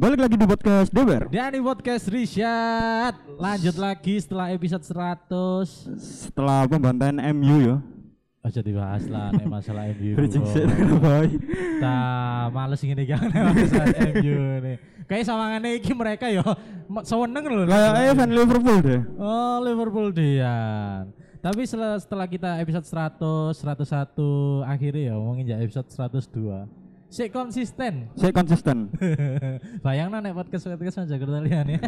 Balik lagi di podcast Deber. Dan di podcast Rishad Lanjut lagi setelah episode 100 Setelah pembantaian MU ya. Aja dibahas lah nek masalah MU Bridging set boy. Ta males ngene iki nek masalah MU nih. Kayak sawangane iki mereka yo ma- seweneng lho. Kayak eh fan Liverpool deh. Oh Liverpool Dian. Tapi setelah, setelah kita episode 100, 101 akhirnya ya ngomongin ya episode 102. Sik konsisten. Saya konsisten. Bayangna nek podcast podcast aja kalian ya.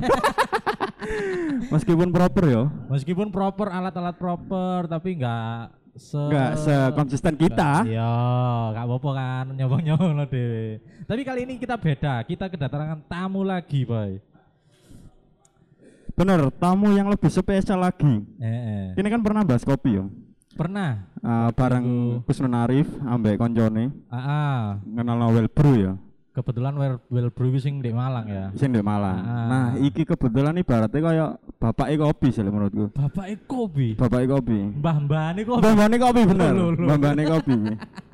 Meskipun proper ya. Meskipun proper alat-alat proper tapi enggak se Enggak sekonsisten kita. Iya, enggak apa-apa kan nyobong-nyobong lo dhewe. Tapi kali ini kita beda. Kita kedatangan tamu lagi, Boy. Bener, tamu yang lebih spesial lagi. Eh, Ini kan pernah bahas kopi ya. Pernah. Eh, bareng Kusnun Arif ambek koncone Ah, ah. kenal Novel Brew ya. kebetulan well, well brew sing di Malang ya. Sing di Malang. Ah. Nah, iki kebetulan ibaratnya kayak bapak kopi sih menurutku. Bapak kopi. Bapak kopi. Mbah-mbah ini kopi. Mbak kopi bener. Mbak kopi.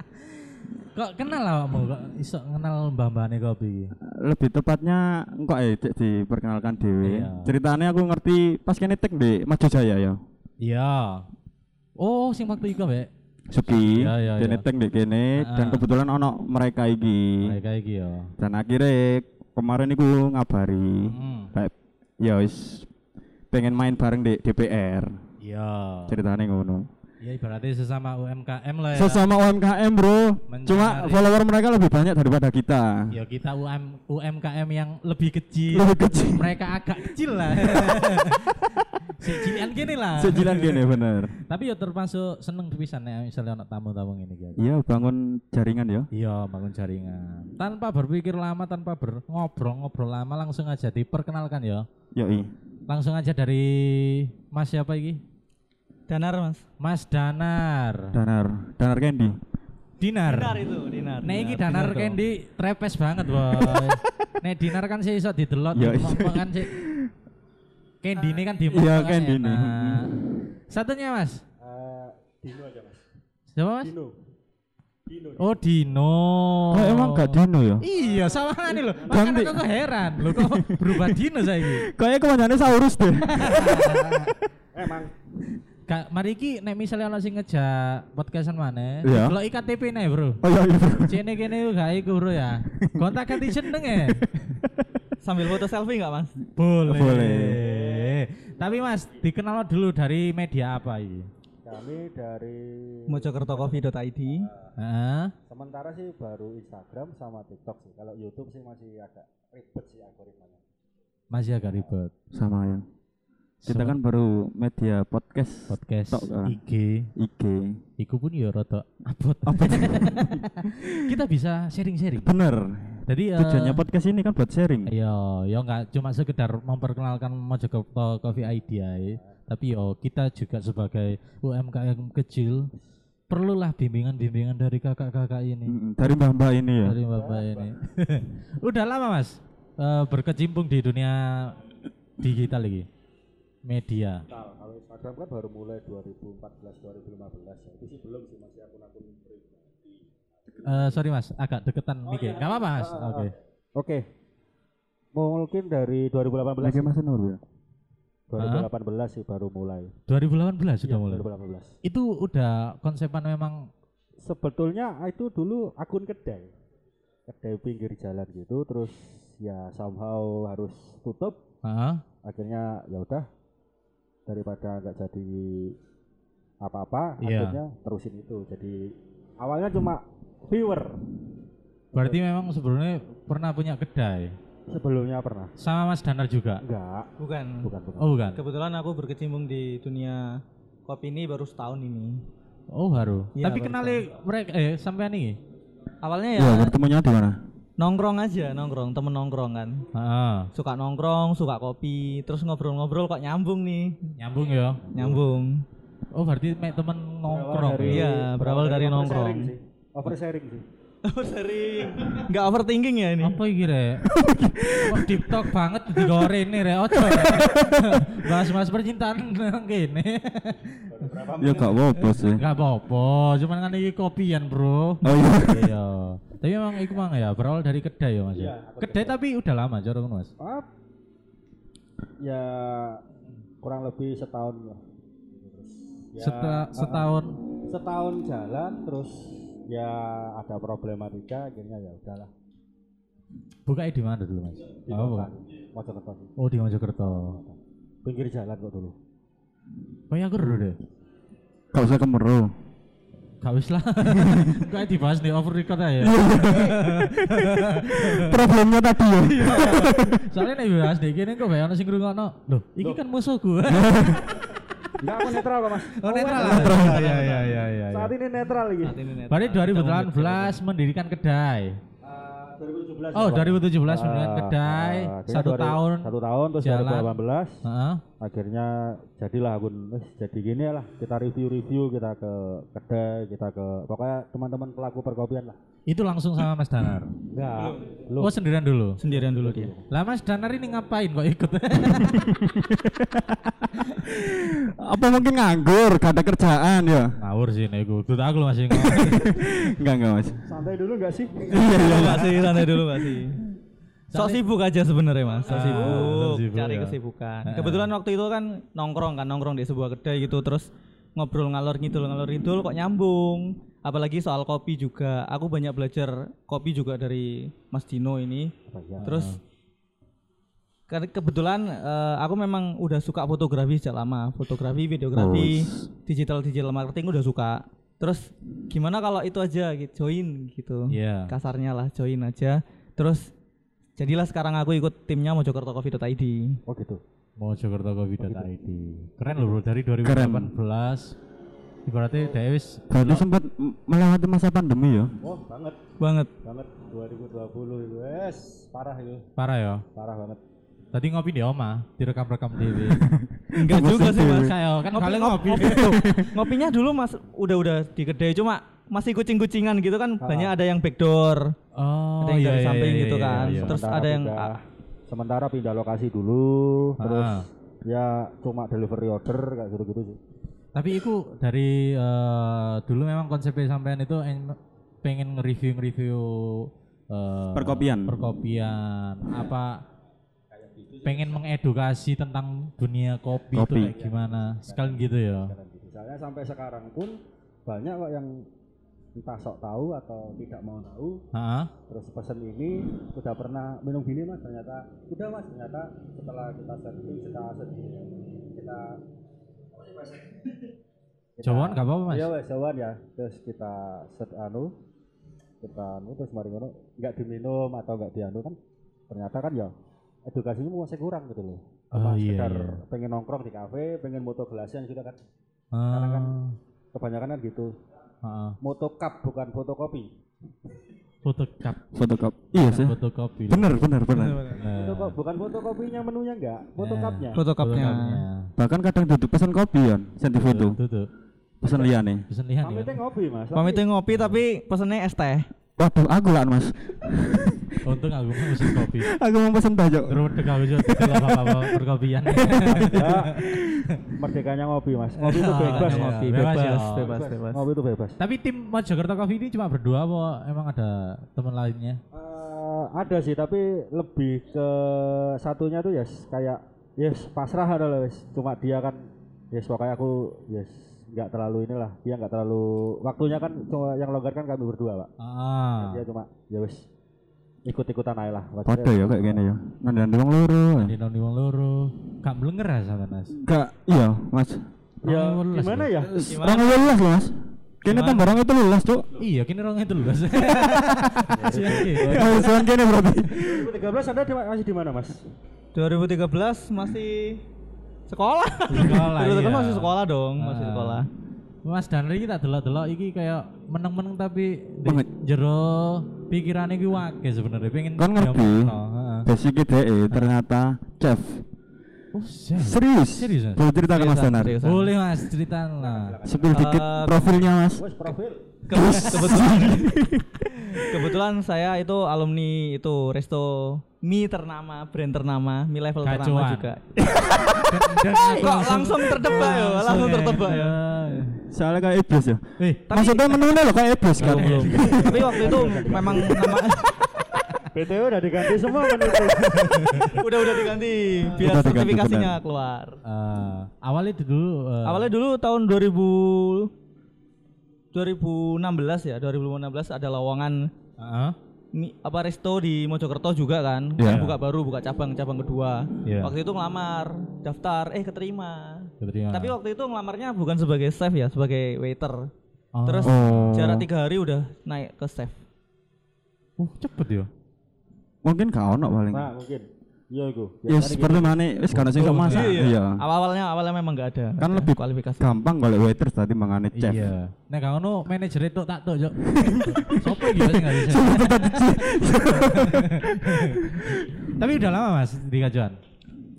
Kok kenal awakmu kok iso kenal mbah-mbah kopi lebih tepatnya engkau eh diperkenalkan dewe Iya. ceritanya aku ngerti pas kene tek di Maju Jaya ya Iya. Oh, sing waktu iku, Mbak. Suki iya, kene iya. tek di kene Ah. dan kebetulan ono mereka iki Mereka iki ya. dan akhirnya kemarin iku ngabari Hmm. kayak ya wis pengen main bareng di DPR Iya. ceritanya ngono Ya ibaratnya sesama UMKM lah ya. sesama UMKM bro cuma Mencari- follower mereka lebih banyak daripada kita Ya kita UM, UMKM yang lebih kecil. lebih kecil Mereka agak kecil lah. si cilian gini lah. sejilan gini bener Tapi ya termasuk seneng pisan nek misalnya anak tamu-tamu ini gitu. iya bangun jaringan ya Iya, bangun jaringan. Tanpa berpikir lama, tanpa berngobrol-ngobrol lama langsung aja diperkenalkan ya. yoi Langsung aja dari Mas siapa iki? Danar mas. Mas Danar. Danar Danar Candy Dinar. Dinar itu, Dinar. Nek iki Danar Candy trepes banget, boy. Nek Dinar kan sih iso didelot, kan sih. Candy ini kan di Iya, Candy ini. Satunya, Mas. Dino aja mas. Siapa, Mas? Dino. Dino. Oh, Dino. Oh, emang gak Dino ya? Iya, sama nih loh. Ganti. Makanya kok heran. Loh kok berubah Dino saya ini. Kayaknya kemanjannya Saurus deh. Emang Kak, mari iki nek misalnya ono sing ngejak podcastan mana? Iya. Delok IKTP nih, Bro. Oh iya iya. bro. Cene kene yo gak iku, Bro ya. Kontak ganti jeneng ya. Sambil foto selfie nggak mas? Boleh. Boleh. Tapi Mas, dikenal dulu dari media apa ini? kami dari Mojokertocoffee.id Heeh. sementara sih baru Instagram sama TikTok sih. Kalau YouTube sih masih agak ribet sih algoritmanya. Masih agak ribet. Sama ya. Kita kan baru media podcast, podcast tok, kan. IG. IG. Iku pun ya rada abot. Kita bisa sharing-sharing. Bener. Jadi eh, Tujuannya podcast ini kan buat sharing. Iya, ya nggak cuma sekedar memperkenalkan Mojokerto Coffee Idea, tapi yo kita juga sebagai UMKM kecil perlulah bimbingan-bimbingan dari kakak-kakak ini, Dari mbak-mbak ini ya. dari bapak ini. Udah lama mas eh, berkecimpung di dunia digital lagi, media. Nah, kalau Instagram kan baru mulai 2014 2015 ya. Itu sih belum sih masih akun-akun pribadi. Eh, sorry mas, agak deketan mikir. Gak apa-apa mas. Ah, ah, Oke. Oke. Mungkin dari 2018 Lagi sih. Mas Nur ya. 2018 sih baru mulai. 2018 sudah Iya, mulai. 2018. Itu udah konsepan memang Sebetulnya itu dulu akun kedai. Kedai pinggir jalan gitu terus ya somehow harus tutup Heeh. akhirnya ya udah daripada nggak jadi apa-apa Iya. akhirnya terusin itu jadi awalnya cuma viewer Berarti memang sebelumnya pernah punya kedai. sebelumnya pernah Sama Mas Danar juga. enggak Bukan. bukan bukan Oh bukan. Kebetulan aku berkecimpung di dunia kopi ini baru setahun ini. Oh baru. Iya, Tapi kenali mereka eh sampean ini. Awalnya ya Iya, bertemunya di mana? Nongkrong aja, nongkrong, temen nongkrong kan. Heeh. Suka nongkrong, suka kopi, terus ngobrol-ngobrol kok nyambung nih, Nyambung ya. nyambung. Oh berarti temen nongkrong. dari- ya? Iya, berawal dari oversharing nongkrong. oversharing sih Oh sering. Nggak overthinking ya ini. Apa iki rek? Kok deep talk banget digoreng nih rek. Ojo. Bahas-bahas percintaan kene. Ya gak apa-apa sih. Enggak apa-apa, cuman kan iki kopian, Bro. Oh iya. Iya. Tapi memang iku mang ya berawal dari kedai ya Mas. ya? Iya, aku kedai tapi udah lama cara ngono Mas. Ya kurang lebih setahun lah. Ya, Seta- ah, setahun setahun jalan terus ya ada problematika akhirnya ya udahlah buka di mana dulu Mas? di Oh, Kokan, Mojokerto oh di Mojokerto. pinggir jalan kok dulu Oh ya aku dulu deh. Gak usah kemeru. Gak wis lah. Kayak dibahas nih over record aja. Problemnya tadi ya. Soalnya nih bahas deh kene kok bayang sing ngrungokno. Loh, iki kan musuhku. enggak aku netral kok mas Oh netral. Iya iya iya iya. saat ini netral lagi Saat ini net. Berarti 2018 mendirikan kedai. Eh, 2017 Oh, ya, Pak. 2017 mendirikan Ah, kedai, akhirnya satu 2000 tahun. satu tahun terus jalan. 2018 Heeh. Akhirnya jadilah akun "Wes, jadi gini lah kita review-review kita ke kedai kita ke pokoknya teman-teman pelaku perkopian lah Itu langsung sama Mas Danar. enggak lu Oh, sendirian dulu. Sendirian dulu dia. Lah Mas Danar ini ngapain kok ikut? Apa mungkin nganggur, gak ada kerjaan ya? Ngawur sih nego. Tuh aku masih ngomong. Enggak enggak mas. santai dulu enggak sih Enggak sih, santai dulu Mbak sih. Sok sibuk aja sebenarnya Mas. Sok Ah, sibuk, cari ya. kesibukan. Kebetulan waktu itu kan nongkrong kan, nongkrong di sebuah kedai gitu terus ngobrol ngalor ngidul ngalor ngidul kok nyambung. Apalagi soal kopi juga. Aku banyak belajar kopi juga dari Mas Dino ini. Terus karena kebetulan eh, aku memang udah suka fotografi sejak lama, fotografi, videografi, digital digital marketing udah suka. Terus gimana kalau itu aja gitu, join gitu. Iya. Kasarnya lah join aja. Terus jadilah sekarang aku ikut timnya mojokertocoffee.id. oh gitu Mojokertocoffee.id. Keren loh bro dari 2018. Ibaratnya Dewis Berarti sempat melewati masa pandemi ya? oh banget Banget. banget 2020 itu wes parah itu parah ya. parah banget Tadi ngopi di oma, direkam-rekam TV. Enggak juga sih Mas. Kayak kan Ngopi, kalian ngopi, ngopi. tuh. Ngopinya dulu Mas udah-udah di kedai cuma masih kucing-kucingan gitu kan banyak ada yang backdoor, Oh, ada yang iya, dari iya, samping iya, gitu iya, kan. iya. Terus Sementara ada yang pindah, sementara pindah lokasi dulu terus Ah. ya cuma delivery order kayak gitu gitu sih Tapi itu dari eh, dulu memang konsepnya sampean itu en- pengen nge-review nge-review eh, Perkopian. Perkopian apa pengen mengedukasi tentang dunia kopi, itu Kopi. kayak gimana sekalian gitu ya. misalnya sampai sekarang pun banyak kok yang entah sok tahu atau tidak mau tahu Heeh. terus pesen ini udah pernah minum gini mas ternyata udah mas ternyata setelah kita searching kita searching kita Jawaan gak apa-apa mas. iya wes jawaban ya terus kita set anu kita anu terus mari ngono nggak diminum atau nggak dianu kan ternyata kan ya edukasinya masih kurang gitu loh Oh, Cuma iya, sekedar iya. pengen nongkrong di kafe pengen moto gelasnya sudah kan Ah, kan kebanyakan kan gitu heeh. moto cup bukan fotokopi Foto cup, Fotokop. Iya sih. foto kopi. Bener bener bener. Nah, Foto- bukan fotokopinya menunya enggak foto Nah. cupnya fotokopnya. Bahkan kadang duduk pesan kopi ya, sen di foto. Pesan liane. Bisa lihat pamitnya ya. ngopi mas Pamitnya ngopi tapi pesennya es teh. Waduh, aku lah mas. Untung aku mau pesen kopi. aku mau pesen baju. Terus aku juga tidak apa-apa perkopian. Ya, merdekanya ngopi mas ngopi itu Ah, bebas iya. ngopi Bebas bebas, ya. bebas, bebas. ngopi itu bebas Tapi tim Mojokerto Coffee ini cuma berdua apa emang ada teman lainnya? Eh, ada sih tapi lebih ke satunya tuh yes kayak yes pasrah adalah wes cuma dia kan yes pokoknya aku yes nggak terlalu inilah dia nggak terlalu waktunya kan cuma yang longgar kan kami berdua pak Ah. dia cuma ya wes ikut-ikutan aja lah Podo ya kayak gini ya. Wong loro. Di noni wong loro. Gak melenger ya sama Nas. Enggak, iya, Mas. ya Orang welas gimana ya Orang welas loh, Mas. Kene tambah orang itu lulas, Cuk. Iya, kini orang itu luas. Oh, soal kene berarti. 2013 anda masih di mana mas 2013 masih sekolah. Sekolah, 2013 iya. masih sekolah dong, masih Ah. sekolah. Mas Danri kita delok-delok iki kayak meneng-meneng tapi jero pikirannya iki wake sebenarnya pengen Kan ngerti. Basicnya DE ternyata chef. Oh, serius? Serius. Serius, Mas? Boleh cerita ke Mas Danar. Boleh Mas ceritain lah. Spill dikit Eh, profilnya, Mas. wes profil Ke- kebetulan kebetulan saya itu alumni itu resto mie ternama, brand ternama, mie level ternama Gacuan. juga. Dan- Kok langsung tertebak ya? Langsung ya. tertebak ya. Soalnya kayak iblis ya. Eh, Maksudnya menunya loh kayak iblis kan. belum tapi waktu itu memang nama BTW udah diganti semua kan itu. udah udah diganti biar Udah diganti, sertifikasinya benar. keluar eh, awalnya dulu eh, awalnya dulu tahun 2000 2016 ya 2016 ada lowongan Heeh. mi- apa resto di Mojokerto juga kan Iya. buka baru buka cabang cabang kedua Iya. waktu itu ngelamar daftar eh keterima Keterima. tapi waktu itu ngelamarnya bukan sebagai chef ya sebagai waiter Oh. terus Oh. jarak tiga hari udah naik ke chef uh, cepet ya. Mungkin gak ono paling. Nah, mungkin. Iya iku. Ya seperti mana wis kan sing sok masak. Iya. awal awalnya awalnya memang nggak ada Kan lebih kualifikasi Gampang golek waiters tadi mangane chef. Iya. Nek gak ngono manajer itu tak tok, Jok. Sopo iki sing gak bisa. Tapi udah lama Mas di Gajuan.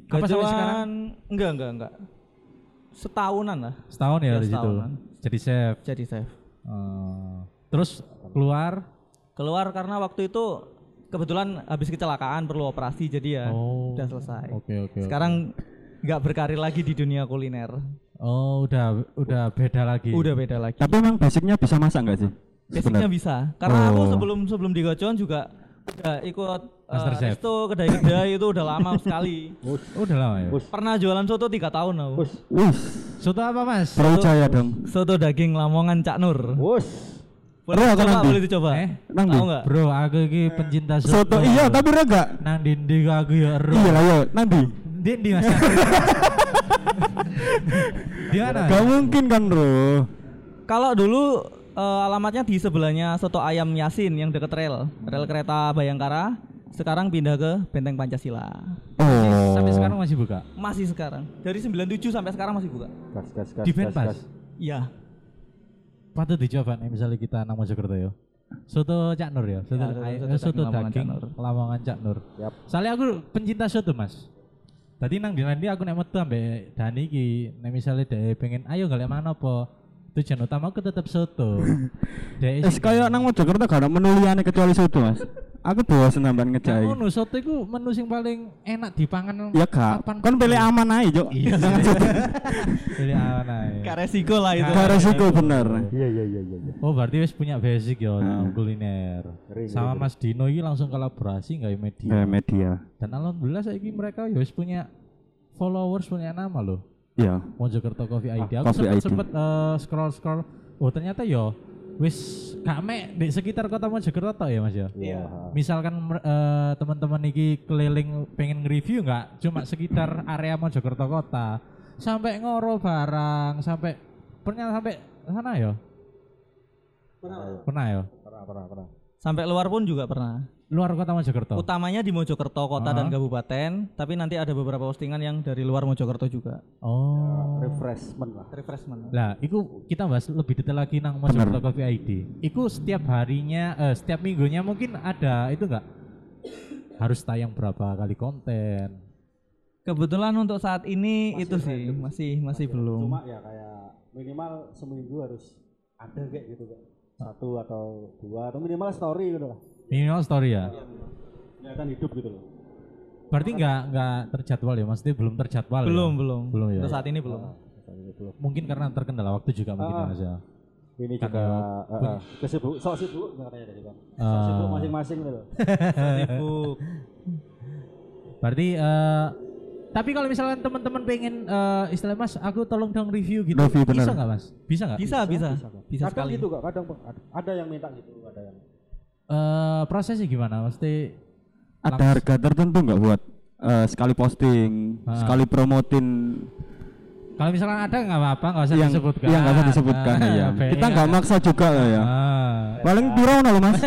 Apa sampai sekarang? Gajuan enggak enggak enggak setahunan lah Setahun ya Ya, di situ. Jadi chef. jadi chef Eh, terus keluar keluar karena waktu itu kebetulan habis kecelakaan perlu operasi jadi ya Oh. udah selesai Oke oke. sekarang nggak berkarir lagi di dunia kuliner Oh, udah udah beda lagi. udah beda lagi Tapi emang basicnya bisa masak nggak sih? basicnya bisa karena aku Oh. sebelum sebelum di Gojong juga udah ikut Master eh, Chef. resto kedai-kedai itu udah lama sekali Oh, udah lama ya. Us. pernah jualan soto tiga tahun aku Us. Wis, Soto apa Mas? percaya dong. soto daging Lamongan Cak Nur Us. Boleh Ro, aku dicoba nanti. boleh dicoba Eh, Nang tahu ndi? nggak Bro, aku iki pencinta soto. Soto iya tapi ora enggak. nang dindi aku ya ero. Iya lah yo, nanti. Di di Mas. Di mana? Gak mungkin kan, Bro. Kalau dulu eh, alamatnya di sebelahnya Soto Ayam Yasin yang deket rel, rel kereta Bayangkara. Sekarang pindah ke Benteng Pancasila. Oh. Sampai sekarang masih buka. Masih sekarang. Dari 97 sampai sekarang masih buka. Gas gas gas. Di Benpas. gas. Iya. Patut dicoba nih misalnya kita nang Mojokerto ya. Soto Cak Nur ya. Soto, Ya, soto- soto eh, soto daging Lamongan Cak Nur. Yap. Soalnya aku pencinta soto, Mas. Tadi nang di nanti aku nek metu ambek Dani iki, nek misalnya dia pengen ayo golek mana apa? Tujuan utama aku tetap soto. Es kayak nang Mojokerto gak ada menu liyane kecuali soto, Mas. Aku bosen nambahan ngejai. ngono soto iku menu sing paling enak dipangan. Ya gak, kapan- kan pilih aman aja, Cok. Iya. Pilih awan ae. Gak resiko lah itu. Gak resiko bener. Iya iya iya iya. iya. Oh berarti wis punya basic ya nang kuliner. Sama Mas Dino ini langsung kolaborasi nggak media. Kayak media. Dan alhamdulillah saiki mereka ya wis punya followers punya nama loh. Iya. Mojokerto Coffee ID. Ah, Aku Coffee sempet sempet eh, scroll scroll. Oh ternyata yo wis gak mek di sekitar kota Mojokerto tok ya Mas ya. Iya. Misalkan eh, teman-teman iki keliling pengen nge-review nggak cuma sekitar area Mojokerto kota sampai ngoro barang sampai pernah sampai sana ya pernah ya Pernah pernah pernah. Sampai luar pun juga pernah. Luar kota Mojokerto Utamanya di Mojokerto kota dan kabupaten, tapi nanti ada beberapa postingan yang dari luar Mojokerto juga. oh Refreshment lah. Refreshment. Lah, iku kita bahas lebih detail lagi nang Mojokerto Coffee ID. Iku setiap harinya, eh, setiap minggunya mungkin ada itu enggak? Harus tayang berapa kali konten? Kebetulan untuk saat ini itu sih masih masih belum. Cuma ya kayak minimal seminggu harus ada kayak gitu kan. Satu atau dua atau minimal story gitu lah. Minimal story ya. Kelihatan hidup gitu loh. Berarti enggak enggak terjadwal ya? Maksudnya belum terjadwal ya? Belum, belum. Belum ya. Untuk saat ini belum. Mungkin karena terkendala waktu juga mungkin ya, Ah. Mas ya. Ini Kan juga eh, eh, kesibuk, sok sibuk katanya tadi kan. Sok Ah. sibuk masing-masing gitu loh. Sibuk. Berarti eh tapi kalau misalkan teman-teman pengen eh istilah Mas, aku tolong dong review gitu. Review, bener. Bisa nggak Mas? Bisa nggak? Bisa, bisa. Bisa kadang sekali. gitu kok, kadang ada- ada yang minta gitu, ada yang Eh prosesnya gimana? Mesti Ada harga tertentu nggak buat eh, sekali posting, Ah. sekali promotin kalau misalkan ada nggak apa-apa, nggak usah yang disebutkan. yang nggak usah disebutkan Ah, ya. Kita nggak maksa juga lah ya. Ah, Paling piro loh Mas?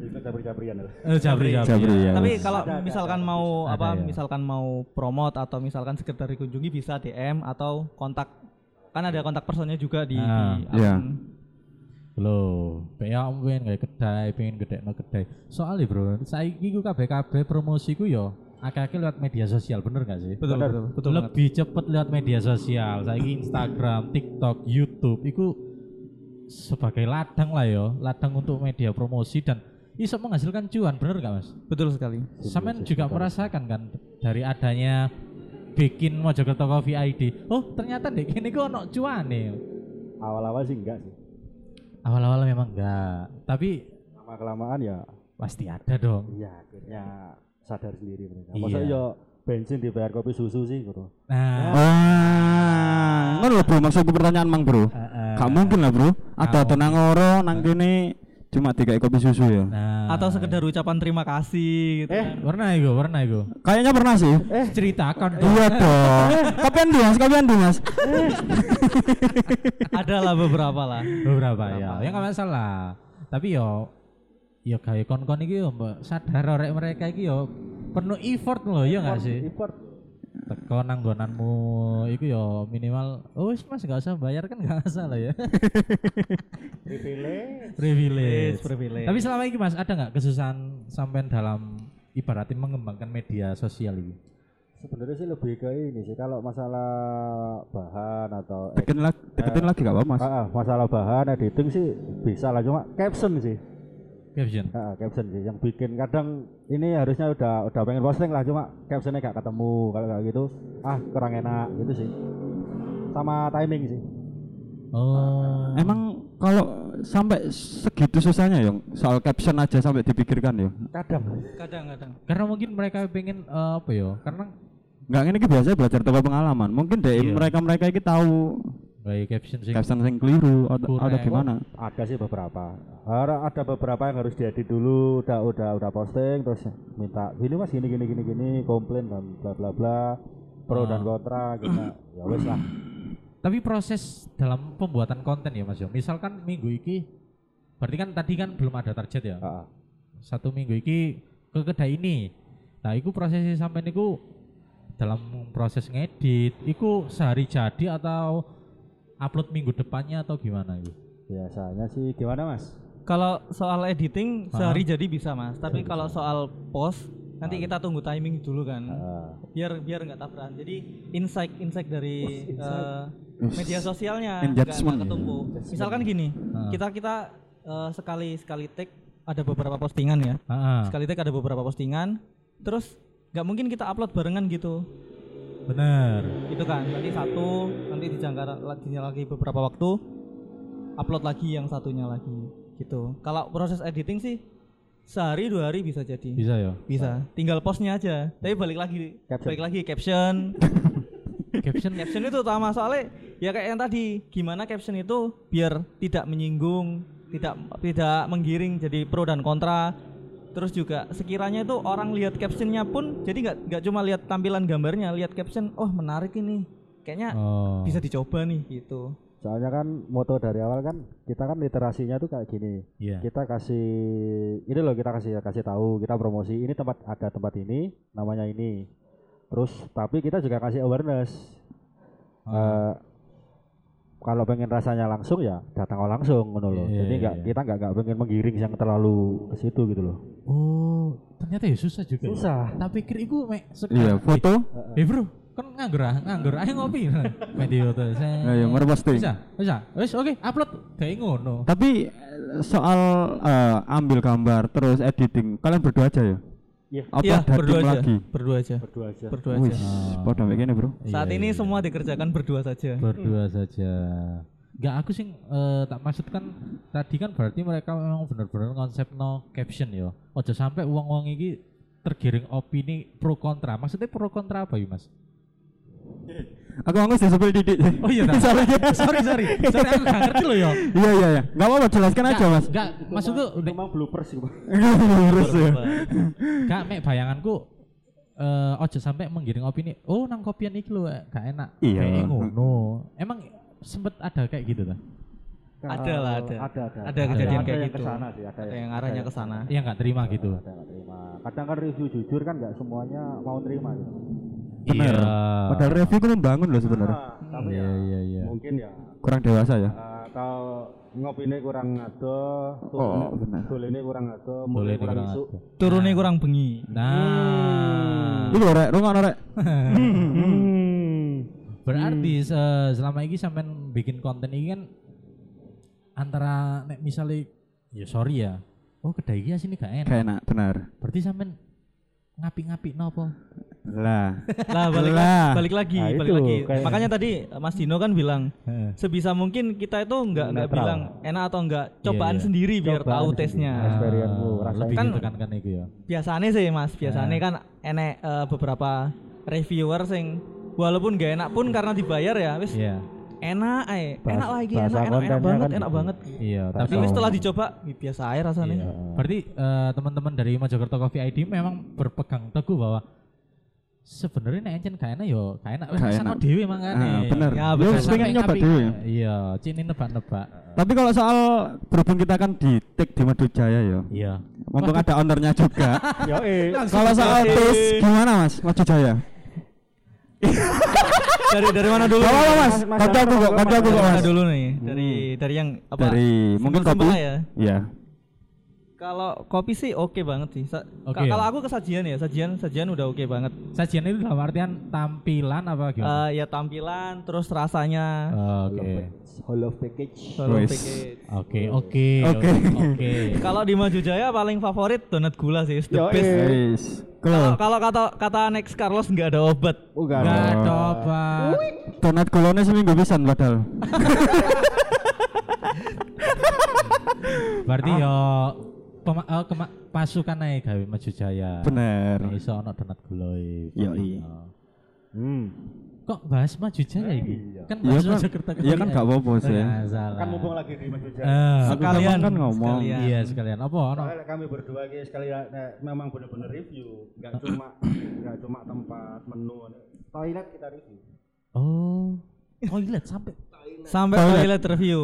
itu cabri-cabrian lah. eh, Jabri, Jabri. Jabri ya. Tapi wes. kalau misalkan ada. mau Ada apa, ya. misalkan mau promote atau misalkan sekedar dikunjungi bisa DM atau kontak kan ada kontak personnya juga di, Ah, di iya. akun. Loh, PA pengen kayak kedai, pengen gede no kedai. Soalnya bro, saiki ku KBKB promosi ku yo akeh-akeh lewat media sosial, bener gak sih? Betul, betul, betul banget. Lebih cepet lewat media sosial. Saiki Instagram, TikTok, YouTube, itu sebagai ladang lah yo, ladang untuk media promosi dan iso menghasilkan cuan, bener gak mas? Betul sekali. Sampean juga merasakan kan dari adanya bikin Mojokerto Coffee ID? Oh, ternyata dek ini kok ono cuane. Awal-awal sih enggak sih. Awal-awal memang enggak, tapi Lama kelamaan ya pasti ada dong. iya akhirnya sadar sendiri mereka. Iya. Masa yo bensin dibayar kopi susu sih gitu. Nah, Wah, ngono lho bro, maksudku pertanyaan mang bro. Heeh. Gak mungkin lah bro, ada tenang oro nang kene cuma tiga kopi susu ya. nah. Atau sekedar ucapan terima kasih gitu Eh. kan. Pernah itu, pernah itu. Kayaknya pernah sih. Ceritakan dong. Iya dong. Kopian di mas, kopian di mas. Ada lah beberapa lah. Beberapa ya, ya nggak masalah. Tapi yo, yo kayak kon-kon iki yo mbak sadar orek mereka iki yo penuh effort loh, ya nggak sih? Import. Teko nang nggonanmu iku yo minimal, oh wis mas nggak usah bayar kan nggak masalah ya. Privilege. privilege. privilege. Tapi selama ini mas ada nggak kesusahan sampai dalam ibaratin mengembangkan media sosial ini? Sebenarnya sih lebih ke ini sih kalau masalah bahan atau Deketin lagi, deketin lagi gak apa mas. Ah, masalah bahan editing sih bisa lah cuma caption sih. Caption. Caption sih yang bikin kadang ini harusnya udah udah pengen posting lah cuma captionnya gak ketemu kalau kayak gitu ah kurang enak gitu sih sama timing sih Oh. Emang kalau sampai segitu susahnya ya soal caption aja sampai dipikirkan ya. kadang Kadang-kadang. karena mungkin mereka pengen eh, apa ya? Karena Enggak ini ki biasanya belajar toko pengalaman. Mungkin deh Iya. mereka-mereka ini tahu kayak caption sih. caption yang keliru atau, atau gimana. ada sih beberapa ada beberapa yang harus diedit dulu udah udah udah posting terus minta gini mas gini gini gini gini komplain dan bla bla bla pro dan kontra gitu ya wes lah Tapi proses dalam pembuatan konten ya Mas Yo. Misalkan minggu iki berarti kan tadi kan belum ada target ya. Ah, ah. Satu minggu iki ke kedai ini. Nah, iku prosesnya sampai niku dalam proses ngedit, iku sehari jadi atau upload minggu depannya atau gimana itu? biasanya sih gimana mas Kalau soal editing Hah? sehari jadi bisa mas. Tapi kalau soal post nanti kita tunggu timing dulu kan. Ah. Biar biar nggak tabrakan. Jadi insight insight dari eh, media sosialnya nggak ya. ketumpu. Misalkan gini, Ah. kita kita eh, sekali sekali take ada beberapa postingan ya. Heeh. Sekali take ada beberapa postingan. Terus nggak mungkin kita upload barengan gitu. Bener. itu kan nanti satu nanti dijangka lagi lagi beberapa waktu upload lagi yang satunya lagi gitu. Kalau proses editing sih sehari dua hari bisa jadi. Bisa ya. bisa. Tinggal postnya aja. Tapi balik lagi Caption. balik lagi caption. Caption? Caption itu utama. Soalnya ya kayak yang tadi gimana caption itu biar tidak menyinggung tidak tidak menggiring jadi pro dan kontra terus juga sekiranya itu orang lihat captionnya pun jadi nggak nggak cuma lihat tampilan gambarnya lihat caption oh menarik ini. Kayaknya Oh. bisa dicoba nih gitu. Soalnya kan moto dari awal kan kita kan literasinya tuh kayak gini. Iya. kita kasih ini loh kita kasih kasih tahu kita promosi ini tempat ada tempat ini namanya ini. Terus tapi kita juga kasih awareness. Eh, kalau pengen rasanya langsung ya datang langsung ngono loh Iya, jadi iya, nggak iya. kita nggak nggak pengen menggiring yang terlalu ke situ gitu loh Oh, ternyata ya susah juga. ya. susah Tak pikir iku mek Iya, foto. Eh bro, kan nganggur ah, nganggur. Ayo ngopi. Media tuh. Ya, ya, posting. Bisa, bisa. Wes oke, upload kayak ngono. Tapi eh, soal eh, ambil gambar terus editing, kalian berdua aja ya? Iya. Apa ada berdua tim aja lagi? berdua aja berdua aja berdua Wih, aja pada begini bro. saat Iya, ini iya. semua dikerjakan berdua saja berdua saja. Enggak aku sih eh, tak maksud kan tadi kan berarti mereka memang benar-benar konsep no caption ya. Ojo sampai uang-uang ini tergiring opini pro kontra. Maksudnya pro kontra apa ya mas? Aku ngomong sih sebel didik. Oh iya, tak? sorry. sorry sorry, sorry aku nggak ngerti loh ya. Iya iya iya. Enggak apa-apa jelaskan aja, Mas. Enggak, maksudku udah memang bloopers gitu Terus ya. Gak mek bayanganku eh ojo sampai menggiring opini. Oh nang kopian iki lho gak enak. Iya. Kayak ngono. Emang sempet ada kayak gitu kan? Ada lah, ada. ada ada Ada kejadian ada kayak yang gitu. ke sana sih ada, ada yang arahnya ke sana Yang nggak terima gitu. ada nggak terima kadang kan review jujur kan nggak semuanya mau terima gitu Bener. Iya. Padahal review itu membangun loh sebenarnya. Ah, tapi Iya ya iya iya. mungkin ya Kurang dewasa ya. ah, atau ngopine kurang ado Oh, benar. ini kurang ado Boleh mulai nih kurang kurang isu atuh. turunnya kurang bengi Nah, Iku rek, rungono rek. berarti se- selama ini sampean bikin konten ini kan antara nek misalnya ya sorry ya. Oh kedai iki sini gak enak. Kayak enak, benar. Berarti sampean ngapi-ngapi nopo? Lah. Lah balik, Lah. balik lagi, Nah, balik itu, lagi. kayak- Makanya tadi Mas Dino kan bilang sebisa mungkin kita itu nggak nggak bilang enak atau enggak cobaan iya. sendiri biar Cobaan tahu tesnya. Lebih Kan- ditekankan itu ya. Biasanya sih Mas, biasanya kan enek eh, beberapa reviewer sing walaupun gak enak pun karena dibayar ya wis Iya. Enak eh Bahas- enak lagi enak enak, enak banget kan enak gitu. banget Iya, tapi setelah dicoba ih, biasa aja rasanya Iya. Berarti eh, teman-teman dari Mojokerto Coffee ID memang berpegang teguh bahwa sebenarnya nek encen gak enak yo gak enak wis enak. dhewe mangane. Ah, bener. Ya, Yo wis pengen nyoba dhewe. Iya, cini nebak-nebak. Tapi kalau soal berhubung kita kan di take di Madu Jaya ya. Iya. Mumpung ada ownernya juga. Yo eh. kalau soal tes gimana Mas Madu Jaya? dari dari mana dulu apa-apa Mas, Mas- Mas kode aku kok, kode aku dari kok mana Mas. dulu nih dari dari yang apa Dari mungkin kopi. simpel-simpel ya Iya. Kalau kopi sih oke banget sih Sa- Oke ka- ya? kalau aku kesajian ya sajian sajian udah oke banget Sajian itu dalam artian tampilan apa gimana? Eh, ya tampilan terus rasanya Oke. Whole of package. Oke, oke. Oke. Oke. kalau di Maju Jaya paling favorit donat gula sih the Yo, best eh. Guys. Kalau Kalau kalau kata kata Next Carlos nggak ada obat. Oh, Gak ada. coba. donat gulone seminggu pisan padahal. Berarti yo pema- eh, kema- pasukan naik gawe Maju Jaya. Bener. Nah, iso ono donat guloi. Yoi. Oh. Hmm. Kok bahas Maju Jaya iki? Kan Iya bahas kan. Mojokerto Iya kan gak apa-apa sih. Nggak salah. Kan mumpung lagi di Maju Jaya. Eh, Sekalian kan ngomong. sekalian. Iya sekalian. Apa ono? Kami berdua guys sekali nah, memang benar-benar review, nggak cuma nggak cuma tempat menu, toilet kita review. Oh. Toilet sampai Sampai Toilet. toilet review.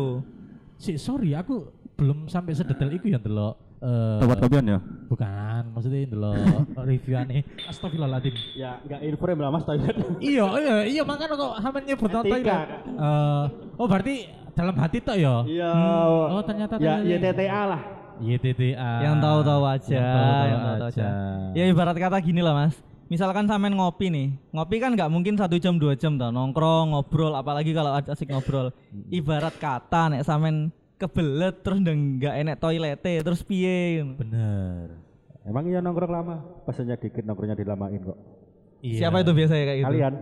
si sorry aku belum sampai sedetail itu ya delok eh Tempat kopian ya. bukan maksudnya delok reviewane astagfirullahaladzim Ya enggak in frame lah Mas toilet. iya iya iya makanya kok hamen nyebut Etika. toilet Eh, oh berarti dalam hati tok ya Iya. oh ternyata Ya toilet. YTTA lah. YTTA Yang tahu-tahu aja, yang tahu-tahu yang aja. Ya ibarat kata gini lah mas. Misalkan sampean ngopi nih, ngopi kan nggak mungkin satu jam dua jam tau nongkrong ngobrol, apalagi kalau ada asik ngobrol. Ibarat kata nek sampean kebelet terus udah nggak enek toilete terus piye? bener Emang iya nongkrong lama? Pesannya dikit nongkrongnya dilamain kok. Iya. Siapa itu biasanya kayak gitu? Kalian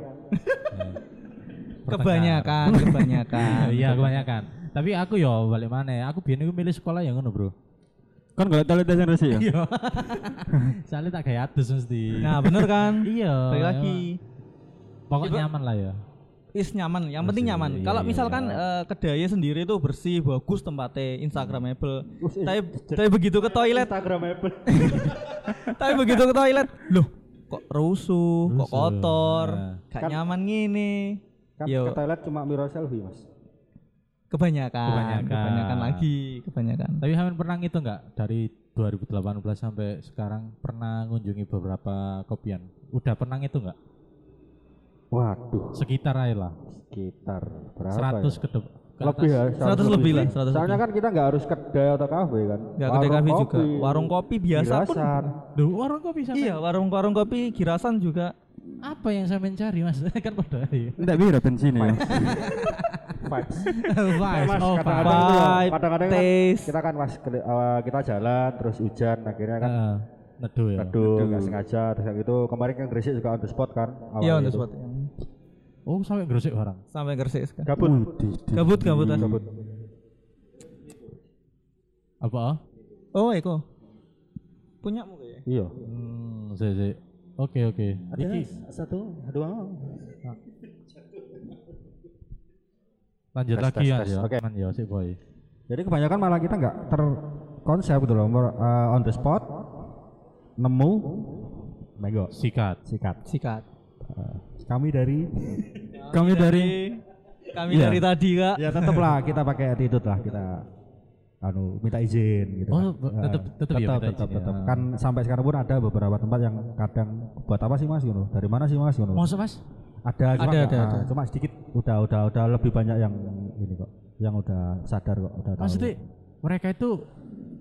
Kebanyakan, kebanyakan. iya kebanyakan tapi aku yo balik mana aku biar aku milih sekolah yang ngono bro Kan golek toilet yang resik ya. iya soalnya tak kayak atus mesti Nah bener kan? iya lagi. pokoknya nyaman lah ya Is nyaman, yang penting nyaman. iya, Kalau iya, misalkan eh, kedai sendiri itu bersih, bagus tempatnya, instagramable. Us, tapi tapi begitu ke toilet, Instagramable. tapi begitu ke toilet, loh kok rusuh, kok Rusuh, kotor, nah. gak Kan- nyaman gini. Kan Yo, ke toilet cuma mirror selfie Mas. kebanyakan, Kebanyakan. kebanyakan lagi, kebanyakan. Tapi Hamin pernah itu enggak dari 2018 sampai sekarang pernah ngunjungi beberapa kopian? Udah pernah itu enggak? Waduh, Sekitar aja lah. sekitar berapa 100 ya? ke lebih atas. ya 100 lebih lah, 100 Soalnya lebih. kan kita nggak harus kedai atau kafe kan. Nggak kedai kafe juga. Warung kopi biasa pun. Girasan. Duh, warung kopi sampai Iya, warung-warung kopi girasan juga. apa yang saya mencari mas? kan pada ya. Enggak bira bensin ya. Vibes. Vibes, Mas, oh kadang-kadang vibes. ya, kadang-kadang kan taste. kita kan keli- eh, kita jalan terus hujan akhirnya kan Heeh, Neduh ya. aduh nggak sengaja terus kayak gitu kemarin kan Gresik juga on the spot kan Iya, on the spot. Oh sampai grosek orang. Sampai Gresik. sekarang. gabut Gabut, gabutan. gabut Apa? Oh, Eko. Punyamu kayak. iya Hmm, saya saya. Oke oke. Iki satu dua lanjut Tes, lagi tes, ya. ya. Oke. Man, ya sih boy. jadi kebanyakan malah kita nggak terkonsep gitu loh eh, on the spot nemu mego Sikat. sikat Sikat. Kami dari Kami dari kami Iya. dari tadi, Kak. ya tetap lah kita pakai attitude lah kita anu minta izin gitu Oh, kan. Eh, tetep ya minta tetep, izin ya. kan sampai sekarang pun ada beberapa tempat yang kadang buat apa sih mas gitu dari mana sih mas gitu Masa mas? ada cuma Ada, ada, ah, ada. cuma sedikit udah udah udah lebih banyak yang ini kok yang udah sadar kok udah tahu Maksudnya mereka itu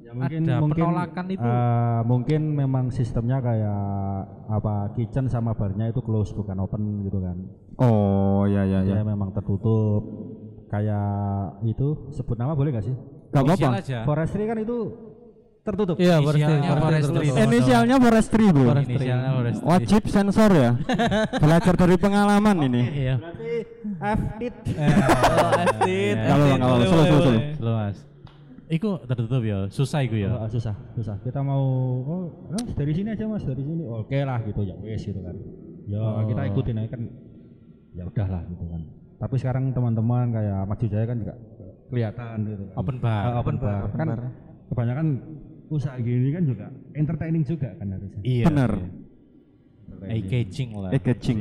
Ya, mungkin ada mungkin penolakan itu. eh, mungkin memang sistemnya kayak apa kitchen sama barnya itu close bukan open gitu kan Oh ya ya ya ya. memang tertutup kayak itu sebut nama boleh gak sih Enggak apa-apa. Forestry kan itu tertutup. Iya, forestry. Inisialnya Forestry. Inisialnya Bu. Inisialnya forestry. Wajib sensor ya. Belajar dari pengalaman ini. Iya. Berarti F-tit. Oh. Nggak nggak apa-apa. Slow, slow, slow. Lo mas. Iku tertutup ya, susah iku ya. Oh, susah, susah. Kita mau oh, oh, dari sini aja Mas, dari sini. Oke lah gitu ya wes gitu kan. Ya kita ikutin aja kan. Ya udahlah gitu kan. Tapi sekarang teman-teman kayak Mas Jaya kan juga kelihatan gitu kan. Open bar. Ah, open bar. Kan kebanyakan usaha gini kan juga entertaining juga kan harusnya. Iya. Bener. Eye catching lah. Eh catching.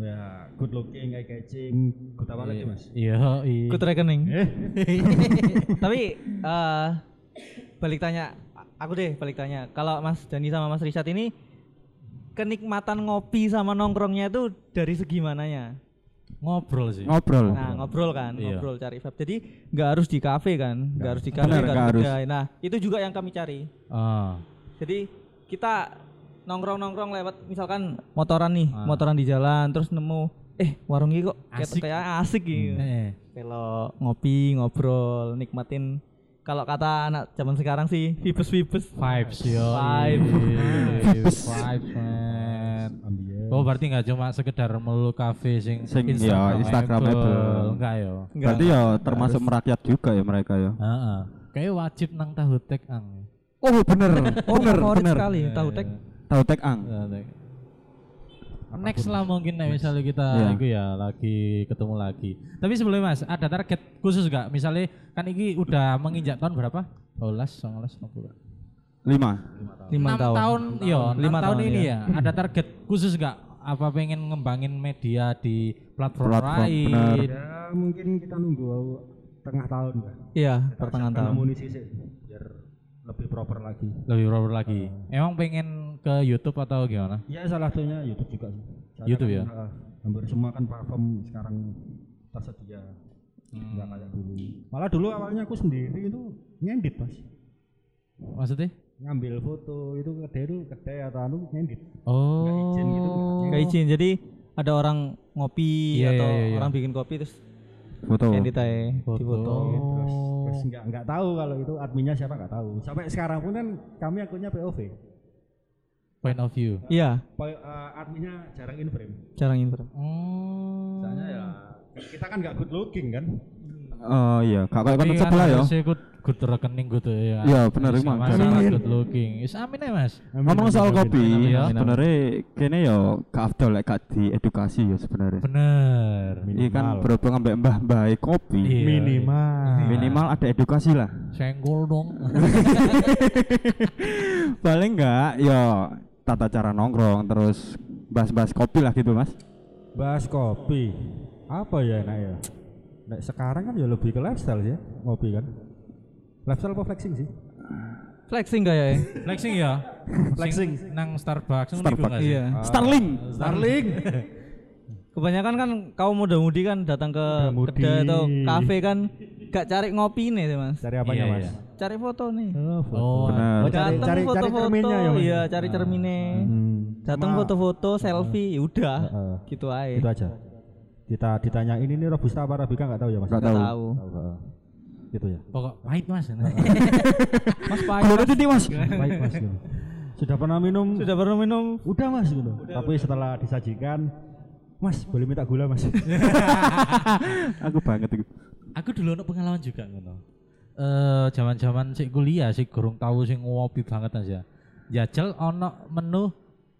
Ya, good looking, eye catching, good apa lagi Mas? Iya, iya. Ikut rekening. Tapi eh balik tanya aku deh balik tanya. Kalau Mas Dani sama Mas Risat ini kenikmatan ngopi sama nongkrongnya itu dari segi mananya? Ngobrol sih. Ngobrol. Nah, ngobrol kan, Iya. ngobrol cari vibe. Jadi nggak harus di kafe kan, nggak harus di kafe, Benar, nggak nggak harus. kedai. Nah, itu juga yang kami cari. Ah. Jadi kita nongkrong-nongkrong lewat misalkan motoran nih, Ah. motoran di jalan terus nemu eh warung ini kok kayak Asik. kayak asik gitu. Eh. Kalau ngopi, ngobrol, nikmatin kalau kata anak zaman sekarang sih vibes vibes Vibes yo. Vibe. Vibes. Vibes man. Oh berarti nggak cuma sekedar melulu kafe sing, Sing, ya, Instagramable. enggak yo. Berarti ya termasuk merakyat juga ya mereka ya. Heeh. Kayak wajib nang tahu tek ang. Oh bener, Oh, bener, favorit bener. sekali tahu tek. Tahu tek ang. Next lah mungkin nih misalnya kita Iya. itu ya lagi ketemu lagi. Tapi sebelumnya Mas, ada target khusus gak? Misalnya kan ini udah menginjak tahun berapa? 12, 19, 20. Lima. Lima tahun. tahun, yo, enam Lima tahun, tahun, ini iya. ya. Ada target khusus gak? Apa pengen ngembangin media di platform, Platform, lain? Ya mungkin kita nunggu tengah tahun kan. Iya, pertengahan tahun. Amunisi sih biar lebih proper lagi. Lebih proper lagi. Emang pengen ke YouTube atau gimana? Ya salah satunya YouTube juga sih. YouTube kan, ya? eh, hampir semua kan platform sekarang tersedia. Nggak kayak dulu. Malah dulu awalnya aku sendiri itu ngedit mas. Maksudnya? Ngambil foto itu kedai itu kedai atau anu ngedit. Oh. Nggak izin gitu, nggak Nggak izin. Jadi ada orang ngopi Iya, atau iya, iya. orang bikin kopi terus Foto. edit aja Foto. foto. Terus, terus nggak nggak tahu kalau itu adminnya siapa nggak tahu. Sampai sekarang pun kan kami akunnya POV. Point of view. Iya, eh, adminnya jarang in frame. jarang info. Oh. Soalnya ya kita kan nggak good looking kan. Oh iya, gak kayak kan sebelah ya. harusnya good, good rekening good ya. Iya, bener, Wis emang. masalah Amin. good looking. Is amin ya Mas. Ngomong soal kopi, Iya. sebenarnya kene ya gak afdol lek gak di edukasi ya sebenarnya. Bener. Ini kan berhubung ambek mbah-mbah kopi, Iya, Minimal. minimal ada edukasi lah. Senggol dong. Paling enggak ya tata cara nongkrong terus bahas-bahas kopi lah gitu, Mas. Bahas kopi. Apa ya enak ya? Nah, sekarang kan ya lebih ke lifestyle ya, ngopi kan. Lifestyle apa flexing sih? Flexing kayaknya. Flexing ya. Flexing. Nang Starbucks. Starbucks. Iya. Starling. Starling. Kebanyakan kan kaum muda-mudi kan datang ke Muda-mudi. kedai atau kafe kan gak cari ngopi nih Mas. Cari apanya, Iya, Mas? iya. Cari foto nih. Oh, foto. Oh, Benar. Oh, cari Datang cari cari foto-foto, cerminnya ya, Mas? Iya, cari cerminnya. Hmm. Datang foto-foto, selfie, ya udah. Heeh. Gitu aja. Itu aja. Kita ditanya ini nih robusta apa arabica nggak tahu ya, Mas? Nggak Nggak tahu. tahu. Gitu ya. Pokok pahit Mas. Mas Pak, Kalau tadi Mas. Baik, Mas. gitu. Sudah pernah minum? sudah pernah minum? Udah, Mas gitu. Tapi setelah disajikan Mas, boleh minta gula, Mas? Aku banget itu. Aku dulu ono pengalaman juga ngono. Eh zaman-zaman sik kuliah sik gurung tahu sing ngopi banget aja. Jajal ono menu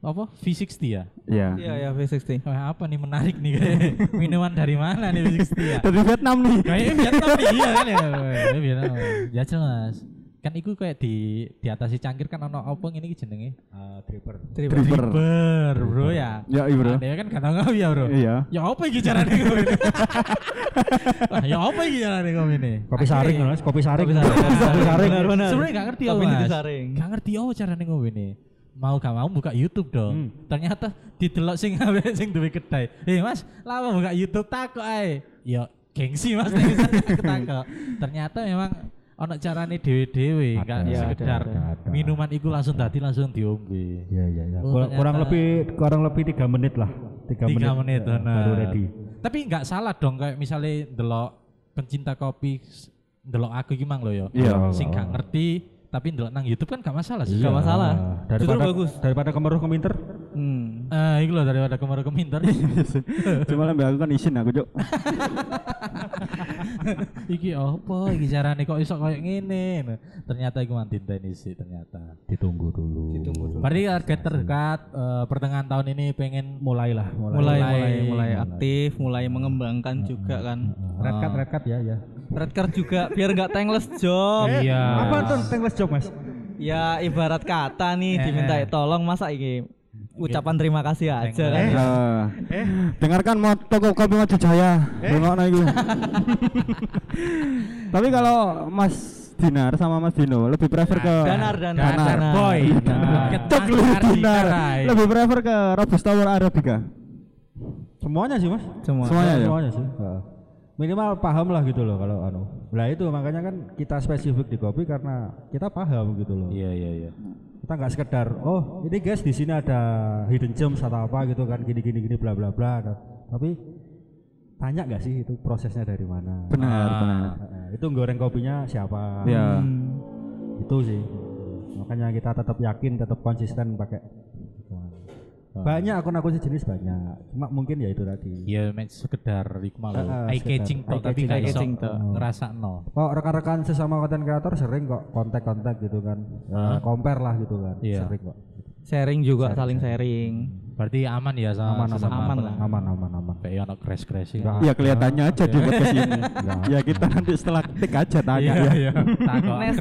apa V60 ya? Iya. Iya, ya V60. Wah, apa nih menarik nih minuman dari mana nih V60 ya? Dari Vietnam nih. Kayaknya Vietnam nih iya kan ya. Vietnam. Jajal Mas. Kan iku kayak di di atas si cangkir kan ono apa ngene iki jenenge? Ah, dripper. Dripper. Dripper, Bro ya. Ya, iya, Bro. Ada kan kata ngopi ya, Bro. Iya. Ya apa iki carane ngopi ini? Wah, ya apa iki carane ngopi ini? Kopi saring, Mas. Kopi saring. Kopi saring. Kopi saring. Benar, benar. Sebenarnya gak ngerti ya Kopi mas. disaring. Gak ngerti oh caranya ngopi ini. Mau gak mau buka YouTube dong. Hmm. Ternyata didelok sing sing duwe kedai. Eh mas, lama buka YouTube takut ae. Ya gengsi mas aku takut. Ternyata memang ono carane dhewe-dhewe, Ada. gak Iya, sekedar ada, ada. minuman iku langsung tadi langsung diombe. Iya, iya, iya. Oh, Kur- kurang ternyata- lebih kurang lebih tiga menit lah. Tiga, Tiga menit, ya, benar. baru ready. Tapi nggak salah dong kayak misalnya delok pencinta kopi delok aku iki mang lho ya. Iya. Sing gak ngerti tapi ndelok nang YouTube kan gak masalah sih. Gak masalah. Daripada Justru bagus. daripada kemeruh keminter. Hmm. Eh, iku loh daripada kemarin keminter. Cuma lembe aku kan isin aku, Cuk. iki apa iki carane kok iso koyo ngene. Nah, Ternyata iku mantinteni sih ternyata. Ditunggu dulu. Ditunggu dulu. Berarti target terdekat eh, pertengahan tahun ini pengen Mulailah, mulai. Mulai Mulai- mulai mulai aktif, mulai mengembangkan juga kan. Red card, red card ya, ya. Red card juga biar nggak tangless job. Iya. Apa tuh tangless job, Mas? Ya ibarat kata nih Eh, diminta eh. tolong masa ini ucapan terima kasih aja kan. Eh, dengarkan moto kopi Maju Jaya. Iku. Tapi kalau Mas Dinar sama Mas Dino lebih prefer ke Danar, danar, Danar danar. boy. Cuk lu Dinar. Lebih prefer ke Robusta War Arabica. Semuanya sih, Mas. Semua. Semuanya ya. Semuanya sih. Heeh. Minimal paham lah gitu loh kalau anu. Lah itu makanya kan kita spesifik di kopi karena kita paham gitu loh. Iya iya iya. Kita nggak sekedar oh ini guys di sini ada hidden gems atau apa gitu kan gini gini gini bla bla bla. Nah, Tapi tanya nggak sih itu prosesnya dari mana? Benar, Ah. benar. Heeh, itu goreng kopinya siapa? Ya. Hmm. Itu sih. Makanya kita tetap yakin, tetap konsisten pakai. Banyak akun-akun sejenis banyak. Cuma mungkin ya itu tadi. Iya, men sekedar iku mau Ah, ah, eye catching tok tapi gak iso catching tok. ngerasakno. Kok rekan-rekan sesama konten kreator sering kok kontak-kontak gitu kan. Eh, compare lah gitu kan. Iya. Sering kok. Sharing juga saling sharing. Berarti aman ya sama Aman aman sesama aman lah. aman aman aman. Kayak ono crash-crash Enggak. Ya kelihatannya aja di podcast ini. Enggak. Ya kita nanti setelah ketik aja tanya Iya ya. iya. Nes,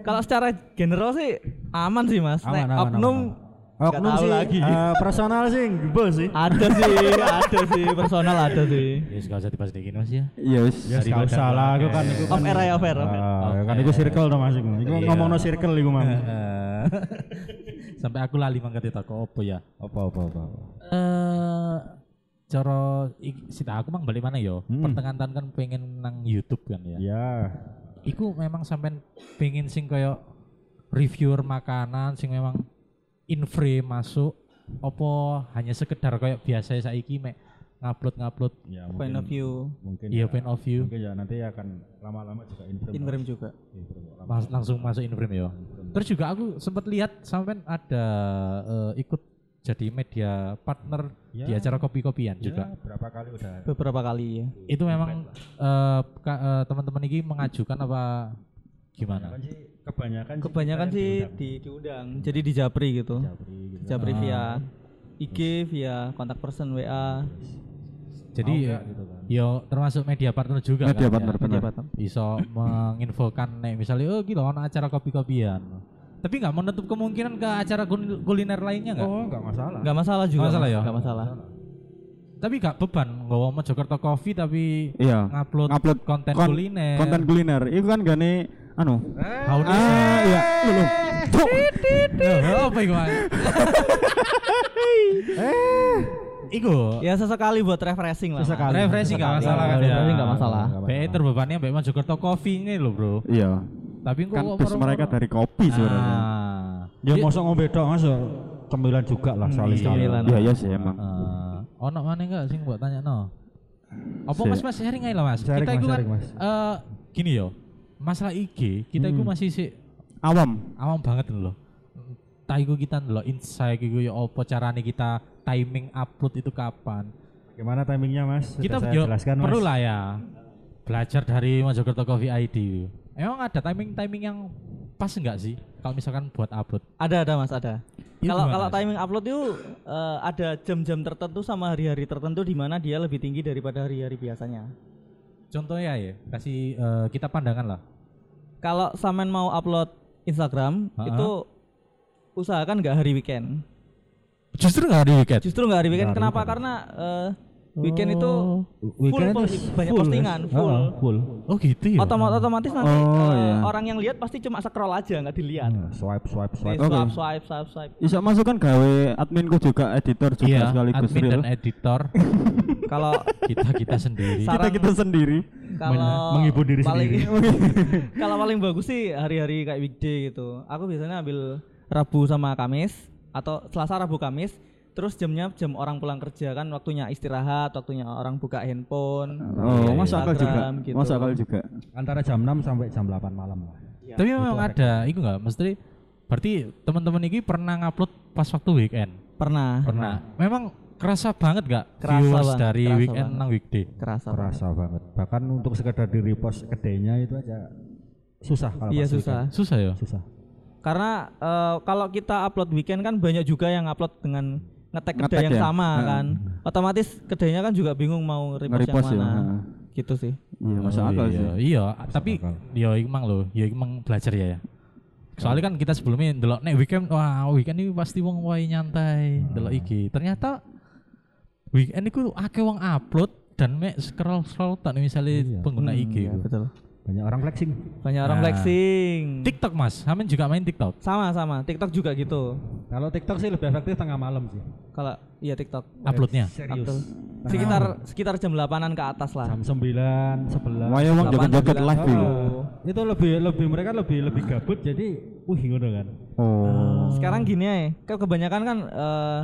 kalau- secara general sih aman sih mas. Aman, aman, oknum aman, nggak Oknum tahu sih lagi. eh, personal sih gebel sih. ada sih, ada sih personal ada sih. Ya gak usah dibahas kayak gini Mas ya. Iya wis. Ya gak usah lah, itu kan oke. itu Off kan air ya, off air, off. Ah, ya kan itu circle dong masing. Iku Iya. ngomong no circle iku mang. Eh, Sampai aku lali mangkat itu kok opo ya. Apa apa apa. apa. Eh cara sita aku mang balik mana yo? Hmm. Pertengahan tahun kan pengen nang YouTube kan ya. Ya. Iku memang sampean pengen sing koyo reviewer makanan sing memang in frame masuk opo hanya sekedar koyo biasa saiki mek ngupload ngupload Ya Point of view, mungkin iya ya, point of view mungkin ya nanti akan lama-lama juga inframe. in juga. Inframe. Mas- langsung masuk in frame ya. Terus juga aku sempat lihat sampean ada eh, ikut jadi media partner Ya. di acara kopi-kopian Ya, juga. berapa kali udah Beberapa kali ya. Itu memang eh, eh, teman-teman ini mengajukan apa gimana? Sih kebanyakan Kebanyakan sih yang diundang. di diundang. Jadi di Japri gitu. Japri gitu. Japri Ah. via IG, via kontak person WA. Jadi Mau ya, nggak gitu kan. yo termasuk media partner juga Media kan partner ya. benar. Bisa menginfokan nek misalnya oh gila ono acara kopi-kopian. Tapi nggak menutup kemungkinan ke acara kul- kuliner lainnya nggak? Oh, enggak masalah. Gak masalah juga. Nggak masalah Mas. ya? Nggak masalah. Tapi gak beban nggawa Mojokerto Coffee tapi Iya. ngupload, Ngupload konten kon- kuliner. Konten kuliner. Itu kan gane anu. You say? Ah, iya. Loh, loh. Cuk. Loh, apa iku? Mas? Iku Ya sesekali buat refreshing lah. Sesekali. refreshing gak Sesekali. masalah kan ya. Refreshing nggak masalah. Be terbebani ambek Mojokerto Coffee ini loh, Bro. Iya. Tapi kok Kan kok bus mereka dari kopi sebenarnya. Ah. Ya mosok ngombe tok Mas. Cemilan juga lah soalnya. cemilan. Iya, iya sih emang. Eh, ono mana enggak sing buat tanya no? Apa mas mas sharing aja lah mas. Kita itu kan eh, gini yo, masalah IG kita itu Hmm. masih sih Awam. awam banget loh. Tak iku kita loh insight iku yo apa carane kita timing upload itu kapan. Gimana timingnya Mas? Sudah kita jelaskan perlu lah ya belajar dari Mojokerto Coffee ID. Emang ada timing timing yang pas enggak sih kalau misalkan buat upload? Ada ada mas ada. Itu Kalau kalau timing upload itu eh, ada jam-jam tertentu sama hari-hari tertentu di mana dia lebih tinggi daripada hari-hari biasanya. Contohnya ya kasih eh, kita pandangan lah. Kalau Samen mau upload Instagram Ha-ha. itu usahakan nggak hari weekend. Justru nggak di weekend. Justru nggak hari weekend. Nggak hari Kenapa? weekend. Karena eh, weekend itu Weekend full itu post- banyak full, postingan, Mas. full. Full. Oh gitu ya. Otomatis otomatis nanti Oh, eh, iya. orang yang lihat pasti cuma scroll aja nggak dilihat. Nah, Swipe swipe Nih, swipe. Oke. swipe, swipe, swipe, swipe. Bisa masuk kan gawe adminku juga editor juga Iya, sekaligus admin real. dan editor Kalau kita kita sendiri. Sa- Kita kita sendiri. kalau menghibur diri paling, sendiri. kalau paling bagus sih hari-hari kayak weekday gitu. Aku biasanya ambil Rabu sama Kamis atau Selasa Rabu Kamis. Terus jamnya jam orang pulang kerja kan waktunya istirahat, waktunya orang buka handphone. Oh, lihat masuk akal juga. Gitu. Masuk akal juga. Antara jam 6 sampai jam 8 malam lah. Iya. Tapi memang ada, itu enggak mesti berarti teman-teman ini pernah ngupload pas waktu weekend. Pernah. Pernah. Memang kerasa banget gak Kerasa, viewers Bang. dari Kerasa weekend banget. nang weekday? Kerasa. Kerasa banget. Bahkan untuk sekedar di repost kedainya itu aja susah kalau Iya susah. Susah ya? weekend. Susah. Karena eh, kalau kita upload weekend kan banyak juga yang upload dengan ngetek kedai Ngetek yang ya? sama Heeh. kan. Otomatis kedainya kan juga bingung mau repost yang Nge-repost ya. mana. heeh. Gitu sih. Iya, masuk Oh, akal iya. sih. Iya, tapi akal. ya emang loh, ya emang belajar ya. ya. Soalnya kan kita sebelumnya ndelok nek weekend wah weekend ini pasti wong wae nyantai ndelok iki. Ternyata weekend itu akeh wong upload dan mek scroll scroll tak misalnya Iya. pengguna Hmm, IG. iya, betul. Banyak orang flexing. Banyak orang Nah. flexing. TikTok Mas, Hamin juga main TikTok. Sama sama. TikTok juga gitu. Kalau TikTok sih lebih efektif tengah malam sih. Kalau iya TikTok. Uploadnya. Serius. Betul. Sekitar sekitar jam 8-an ke atas lah. Jam 9, 11. Wah, ya wong Delapan, joget-joget sembilan. live dulu. Oh. itu lebih lebih mereka lebih lebih gabut jadi wih ngono kan. Oh. Sekarang gini ya, kan kebanyakan kan eh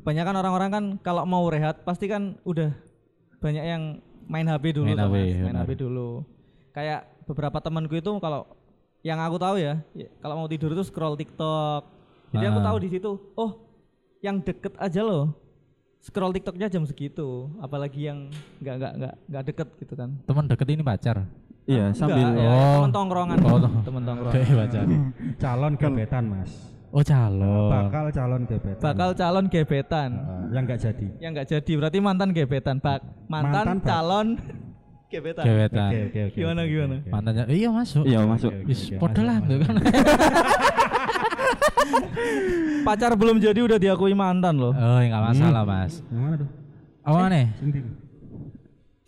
kebanyakan orang-orang kan kalau mau rehat pasti kan udah banyak yang main HP dulu Main tuh, HP, Mas. main benar. HP dulu. Kayak beberapa temanku itu kalau yang aku tahu ya, ya, kalau mau tidur itu scroll TikTok. Jadi aku Ah. tahu di situ, oh yang deket aja loh. Scroll TikToknya jam segitu, apalagi yang nggak nggak nggak nggak deket gitu kan. Teman deket ini pacar. Iya, sambil Enggak, ya, Oh. temen tongkrongan, Oh, temen tongkrongan. Kayak pacar. Calon gebetan, Mas. Oh calon. Bakal calon gebetan. Bakal calon gebetan. Eh, yang enggak jadi. yang nggak jadi berarti mantan gebetan bak mantan, Mantan, Bak. calon gebetan Gebetan. Oke, oke, oke. Gimana, gimana? Mantannya iya masuk. Iya, masuk. Wis masuk, lah kan. pacar belum jadi udah diakui mantan loh Oh, enggak masalah, Mas. Yang mana tuh? Apa nih? Sing ndi?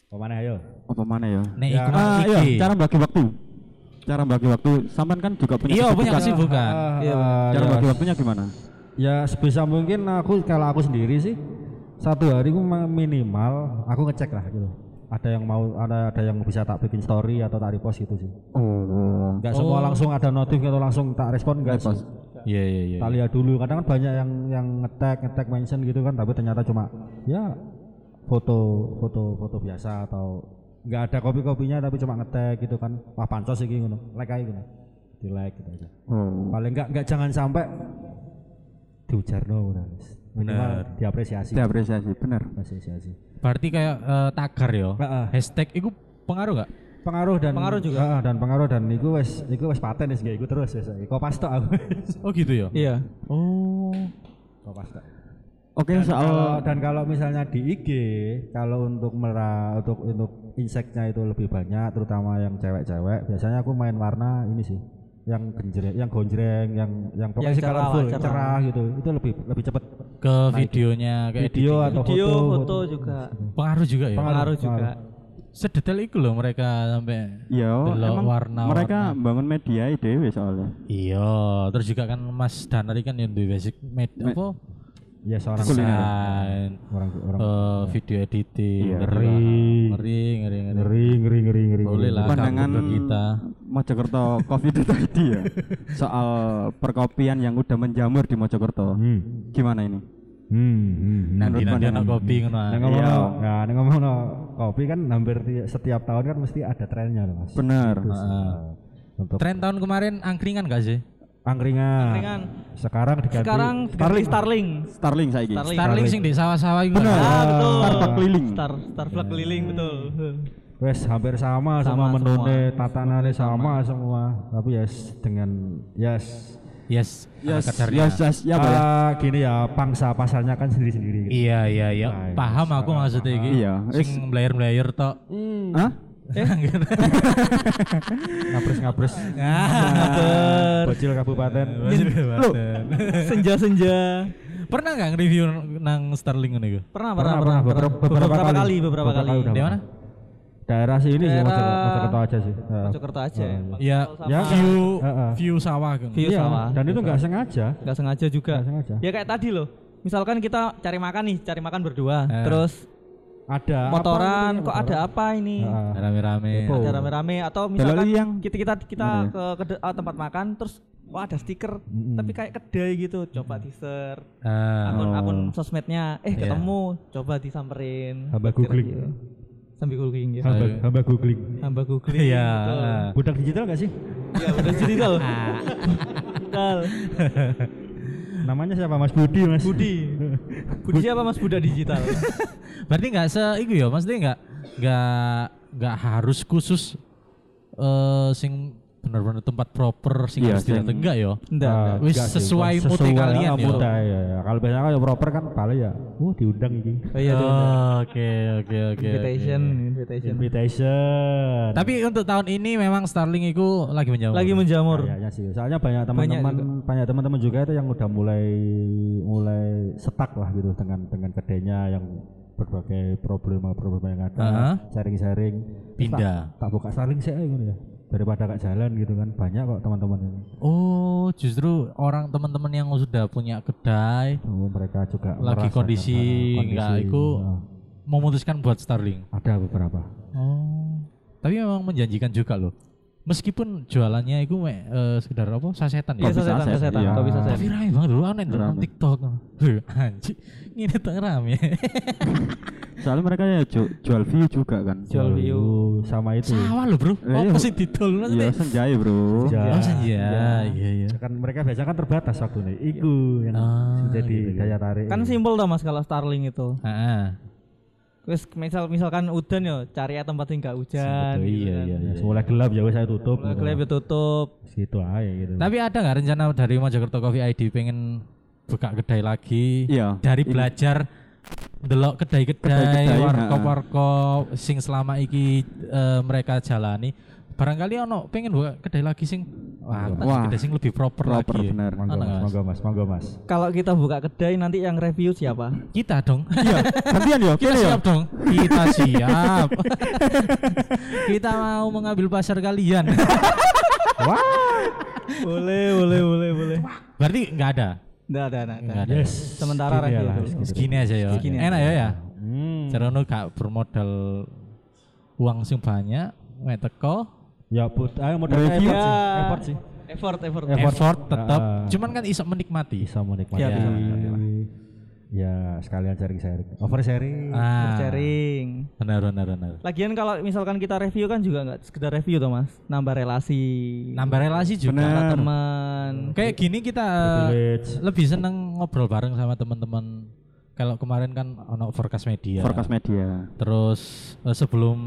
Oh, mana ayo? apa mana ya? Nek Ya. iku Ah, iya, cara bagi waktu. Cara bagi waktu. Sampean kan juga punya Iya, punya kesibukan. kesibukan. Ah, Iya, ah, Cara ya, bagi waktunya gimana? Ya sebisa mungkin aku kalau aku sendiri sih satu hari aku ma- minimal aku ngecek lah gitu. Ada yang mau ada ada yang bisa tak bikin story atau tak repost gitu sih. Oh. Enggak semua langsung ada notif atau langsung tak respon enggak sih. Iya, iya, iya. Tak lihat dulu. Kadang kan banyak yang yang ngetek ngetek mention gitu kan tapi ternyata cuma ya foto foto foto biasa atau nggak ada kopi-kopinya tapi cuma ngetek gitu kan. Wah pancos iki ngono. Like aja gitu. Di like gitu aja. Oh. Paling enggak enggak jangan sampai diujarno udah. Minimal Bener. diapresiasi. Diapresiasi, bener. Apresiasi. Berarti kayak eh, tagar ya. Heeh. Hashtag itu pengaruh gak? Pengaruh dan Pengaruh juga. Heeh, dan pengaruh dan iku wis iku wis paten wis gak iku terus wis. Kok pas tok aku. Oh gitu ya? iya Oh. Kok pas tok. Oke, Dan soal kalau dan kalau misalnya di IG, kalau untuk merah untuk untuk inseknya itu lebih banyak, terutama yang cewek-cewek, biasanya aku main warna ini sih, yang genjreng, yang gonjreng, yang yang pokoknya Yang cerah colorful, cerah. cerah. gitu, itu lebih lebih cepet. Ke videonya kayak Video editing. atau video foto, foto juga pengaruh juga ya. pengaruh juga Sedetail itu loh mereka sampai Iya, emang warna mereka bangun media ide soalnya. Iya, terus juga kan Mas Danar kan yang duwe basic med Me- apa? Ya seorang. Desain, orang orang eh, video editing, Iya. ngeri, ngeri, ngeri, ngeri. ngeri ngeri ngeri ngeri. Boleh lah Pandangan gabung ke kita. Mojokerto Coffee itu tadi ya. Soal perkopian yang udah menjamur di Mojokerto. Hmm. Gimana ini? Hmm. hmm. Nanti Menurut nanti pandangan. anak kopi ngono. ah. Nah, ngomong Iya. nah, ngomong no, kopi kan hampir ti- setiap tahun kan mesti ada trennya loh mas. Benar. Untuk Tren tahun kemarin angkringan gak sih? angkringan. Angkringan. Sekarang diganti sekarang Starling Starling Starling saya ini. Starling. Starling sing di sawah-sawah itu. Benar. ah betul Starbucks keliling. Star Starbucks keliling betul Wes hampir sama, Sama semua menune, tatanannya sama. semua. Tapi yes dengan yes. Yes, Yes, yes, yes, ya Pak ya. Ah, gini ya, pangsa pasarnya kan sendiri-sendiri. gitu. Iya iya iya, Nah, paham aku maksudnya iki. Iya, wis. Sing blayer-blayer tok. Hah? Ngapres-ngapres. Bocil kabupaten. senja senja Pernah nggak nge-review nang Starling iku? pernah Pernah, pernah pernah, pernah beberapa- beberapa kali. kali beberapa Beberapa kali kali. Di mana? Daerah sini sih, Daerah- Mojokerto Mojokerto aja sih. Mojokerto aja ya Ya, Ya, view Heeh. view sawah gitu. View Iya, sawah. dan itu nggak sengaja. nggak sengaja juga Nggak sengaja. ya kayak tadi loh misalkan kita cari makan nih cari makan berdua Eh. terus Ada motoran apa kok ada apa ini. Rame-rame. Ada rame-rame atau misalkan yang kita kita kita ya? ke, ke de- ah, tempat makan terus wah ada stiker Mm-mm. tapi kayak kedai gitu coba di share Ah, akun Oh. akun sosmednya eh Iya. ketemu coba disamperin Kira googling. gitu. Sambil googling ya. Hamba, hamba googling. Hamba googling. Iya. Budak digital gak sih? Iya, udah digital. digital. Namanya siapa Mas Budi Mas? Budi. Budi siapa Mas Budak digital? Berarti nggak se iku ya, maksudnya nggak nggak nggak harus khusus eh sing benar-benar tempat proper sing Iya, harus tidak enggak ya. Enggak. Ah, Wis enggak sih, sesuai mood kalian ah, ya. mood ya, ya. Kalau biasanya kalau proper kan paling ya, uh diundang ini. Oh iya. Oh, Oke oke oke. Invitation, oke. invitation. Invitation. Tapi untuk tahun ini memang Starlink itu lagi menjamur. Lagi menjamur. kayaknya sih. Soalnya banyak teman-teman banyak teman-teman juga itu yang udah mulai mulai setak lah gitu dengan dengan kedainya yang berbagai problema-problema yang ada, sharing-sharing. Pindah. Tak, tak buka Starlink sih gitu ya. Daripada gak jalan gitu kan. Banyak kok teman-teman ini. Oh, justru orang teman-teman yang sudah punya kedai Oh, mereka juga lagi kondisi enggak iku ah. memutuskan buat Starlink. ada beberapa. Oh. Tapi memang menjanjikan juga loh. Meskipun jualannya itu mek, eh, sekedar apa? Sasetan ya. Iya, sasetan, saset, sasetan, iya. kopi saset. Tapi rame banget dulu aneh nonton Rame. TikTok. Anjir, ini tak rame. Soalnya mereka ya ju- jual view juga kan. Jual view. sama itu. Sawah loh, Bro. Eh, iya, Apa Bu. sih didol Iya maksudnya? senjaya bro. Senja. Oh, senja. Iya, iya. kan mereka biasanya kan terbatas waktunya. Iku yang Ah, jadi gitu, daya tarik. Kan simpel tuh Mas kalau Starlink itu. Heeh. Wis misal misalkan udan ya cari ya tempat yang enggak hujan. Betul, gitu iya, kan. iya, Ya, mulai gelap ya saya tutup. Mulai gelap ya tutup. Situ aja gitu. Tapi ada nggak rencana dari Mojokerto Coffee ID pengen buka kedai lagi? Iya. Dari Ini- belajar delok kedai-kedai, warkop-warkop sing selama iki eh, mereka jalani. Barangkali ono pengen buka kedai lagi sing wah, Wah, kedai sing lebih proper, proper, lagi. bener. Monggo mas, nggak, Mas? monggo mas, monggo mas. Kalau kita buka kedai nanti yang review siapa? Kita dong. Iya. Gantian ya. Kita ya. siap dong. Kita siap. kita mau mengambil pasar kalian. boleh, boleh, boleh, boleh. Berarti nggak ada. Enggak ada, enggak ada. Nggak ada. Yes. Sementara Segini review lah, segini. Segini aja ya. Segini Enak ya ya. Hmm. Cerono gak bermodal uang sing banyak, mek teko, Ya put, ayo Review. effort sih. Ya. Effort sih. Effort, effort. Effort. effort tetap. Ah. Cuman kan iso menikmati. Bisa menikmati. Ya, bisa. Ya sekalian sharing-sharing. Oversharing. Ah, Sharing. benar benar benar. Lagian kalau misalkan kita review kan juga nggak sekedar review toh mas, nambah relasi, Nambah relasi juga. Teman. Kayak gini kita Privilege. lebih seneng ngobrol bareng sama teman-teman. Kalau kemarin kan ono forecast media. Forecast media. Terus eh, sebelum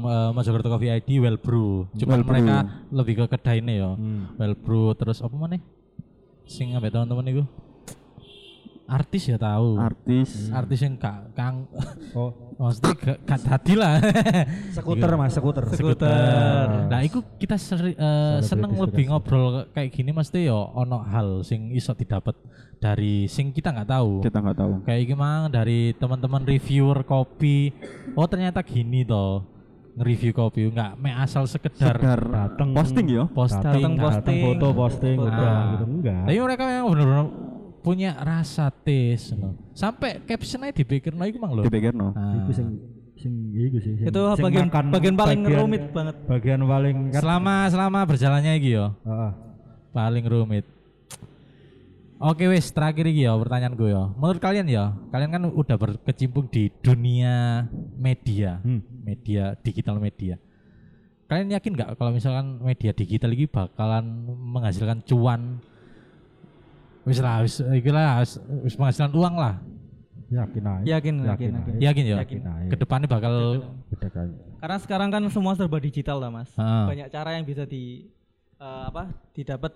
uh, Mojokerto Coffee ID Well Brew. Cuman Well Brew. mereka lebih ke kedai ini ya. Hmm. Well Brew terus apa mana? Sing ambek teman-teman itu. Artis ya tahu. Artis. Artis yang kak kang Oh, maksudnya gak, gak tadi lah. skuter mas, skuter. Skuter. Nah, itu kita seri, eh, Selebritis seneng lebih ngobrol kayak gini mesti ya ono hal sing iso didapat dari sing kita nggak tahu. Kita nggak tahu. Kayak gimana dari teman-teman reviewer kopi. Oh, ternyata gini toh. Nge-review kopi nggak me asal sekedar Sekedar dateng. posting ya. posting. Datang posting. foto posting Foto. udah Ah. gitu enggak. Tapi mereka memang benar-benar punya rasa taste. no. Sampai captionnya dipikir no iku mang lho. Dipikir no. Nah, Iku sing sing iku sih. sing- Itu sing bagian makan bagian paling rumit banget. Bagian paling kan. selama selama berjalannya iki yo. Heeh. paling rumit. Oke wis terakhir iki ya pertanyaan gue ya. Menurut kalian ya, kalian kan udah berkecimpung di dunia media, Hmm. media digital media. Kalian yakin nggak kalau misalkan media digital ini bakalan menghasilkan cuan? Wis lah, wis lah, wis, wis menghasilkan uang lah. Yakin aja. Yakin, yakin, yakin. Yakin ya? Yakin. aja. Ke depannya bakal Beda kali. Karena sekarang kan semua serba digital lah mas. Heeh. Banyak cara yang bisa di eh, apa didapat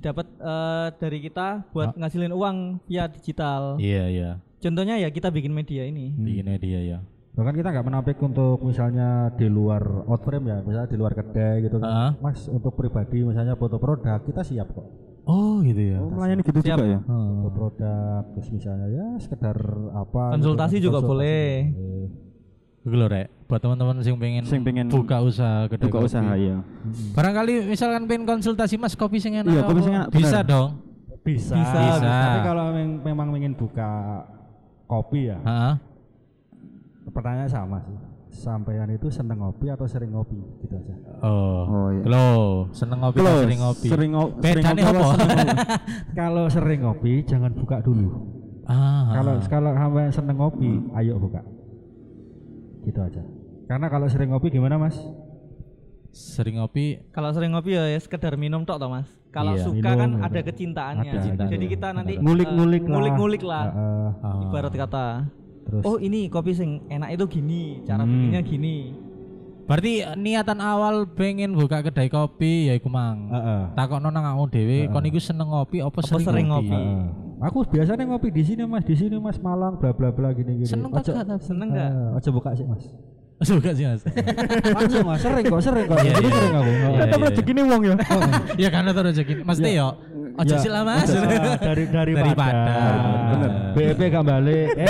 didapat eh, dari kita buat ngasilin uang via digital. Iya iya, Contohnya ya kita bikin media ini. bikin media ya. Bahkan kita nggak menampik untuk misalnya di luar outframe ya, misalnya di luar kedai gitu kan. Heeh. Mas untuk pribadi misalnya foto produk kita siap kok. Oh gitu ya. Oh, melayani gitu Siap. juga ya. Foto produk terus misalnya ya sekedar apa gitu Konsultasi kan, juga konsultasi boleh. boleh. Lho rek, buat teman-teman yang pengen, Sing pengen buka usaha kedai Buka kopi. usaha ya. Barangkali misalkan pengen konsultasi mas kopi sing enak Iya, kopi sing enak, bisa bener. dong. Bisa, Bisa, bisa. Tapi kalau meng- memang ingin buka kopi ya, Heeh. pertanyaannya sama sih. Sampean itu seneng ngopi atau sering ngopi gitu aja. Oh, Oh, iya. Lo seneng ngopi atau sering ngopi? Sering ngo- sering Bedanya ngopi apa? Kalau sering ngopi jangan buka dulu. ah, Kalau kalau sampean seneng ngopi, ayo buka. Gitu aja karena kalau sering ngopi gimana mas Sering ngopi Kalau sering ngopi ya, ya sekedar minum tok toh Mas. Kalau Iya. suka Minum, kan gitu. ada kecintaannya. Ada, Kecintaan. Jadi kita nanti ngulik-ngulik eh, lah ngulik-ngulik lah. Heeh. ah, Ibarat kata, terus oh ini kopi sing enak itu gini, cara Hmm. bikinnya gini. Berarti niatan awal pengen buka kedai kopi ya iku mang. Heeh. Takokno nang awakmu dhewe kon iku seneng ngopi apa Apa sering, sering ngopi? ngopi? Heeh. Aku biasanya ngopi di sini mas di sini mas Malang bla bla bla gini gini Seneng Ojo- tak gak? Seneng nggak? Eh, ojo buka sih mas Suka sih Mas. langsung mas sering kok sering kok Iya, jadi iya. sering aku Iya, Heeh. iya. rezeki wong ya. Ya karena terus rezeki. Mesti yo. Ojo Ya, sila Mas. ah, dari daripada. Bener. BEP gak balik eh.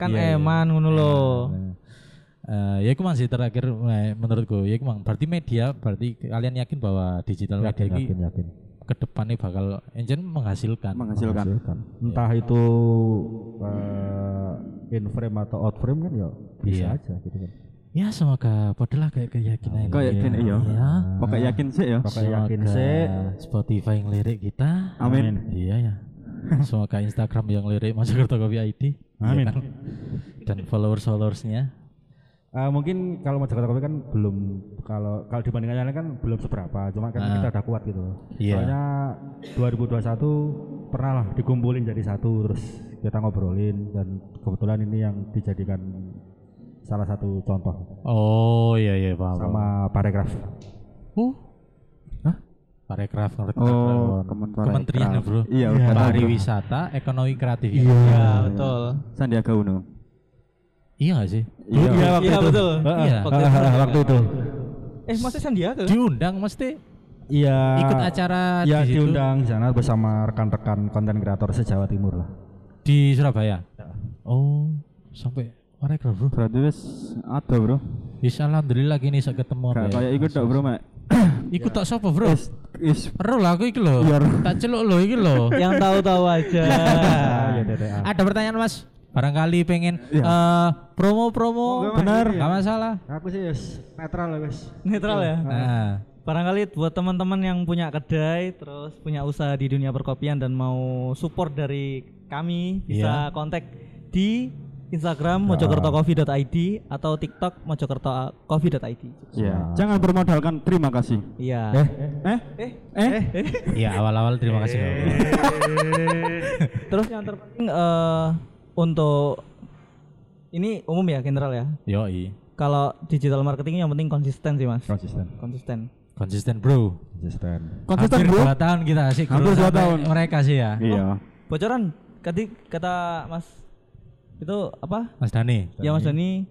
Kan eman ngono loh. Eh, ya iku masih terakhir eh, menurutku ya iku mang berarti media berarti kalian yakin bahwa digital media yakin yakin yakin ke depannya bakal engine menghasilkan. Menghasilkan. entah itu eh, in frame atau out frame kan ya bisa Iya. aja gitu kan Ya semoga podolah kayak keyakinan. Kayak gini iya. Ya. Pokoknya yakin sih ya. Pokoknya yakin Semoga sih Spotify yang lirik kita. Amin. Iya ya. Semoga Instagram yang lirik Mojokerto Kopi ID. Amin. Iya kan? Dan followers-followersnya. Eh, mungkin kalau mau Jakarta Kopi kan belum kalau kalau dibandingkan yang lain kan belum seberapa cuma kan Ah. kita udah kuat gitu Iya. soalnya 2021 pernah lah dikumpulin jadi satu terus kita ngobrolin dan kebetulan ini yang dijadikan salah satu contoh Oh iya iya paham. sama paragraf Uh. Hah? Parekraf ngerti Oh, Kementerian Kementerian Kementerian ya, Bro. Iya, Bro. Pariwisata, Ekonomi Kreatif. Iya, betul. Sandiaga Uno. Iya gak sih? Iya. waktu Iya, itu. betul. Iya. Waktu itu. waktu itu Eh, masih Sandiaga? Diundang mesti iya ikut acara ya di situ diundang di sana bersama rekan-rekan konten kreator se-Jawa Timur lah di Surabaya. Oh, sampai parekraf, Bro. Berarti wis ada, Bro. Bisa alhamdulillah gini bisa ketemu. Kayak ikut tok, Bro, Mak. Ikut tak sapa, Bro? Is is Ero lah aku iki lho. Iya. Tak celuk lho iki lho. Yang tahu-tahu aja. Ada pertanyaan, Mas? Barangkali pengen Iya. eh, promo-promo. Benar. Gak masalah. aku sih yes, netral lah wes Netral ya. Nah, Barangkali buat teman-teman yang punya kedai terus punya usaha di dunia perkopian dan mau support dari kami bisa kontak di Instagram mojokertocoffee.id atau TikTok mojokertocoffee.id. Iya. Jangan bermodalkan terima kasih. Iya. eh Eh? Eh, Eh? iya awal-awal terima kasih. Terus yang terpenting eh untuk ini umum ya general ya. Yoi. Kalau digital marketing yang penting konsisten sih mas. konsisten Konsisten. Konsisten, Bro. konsisten Konsisten, Hampir Bro. dua tahun kita sih. Hampir dua tahun. Mereka sih ya. Iya. Bocoran. Tadi kata mas itu apa? Mas Dani. Ya mas Dani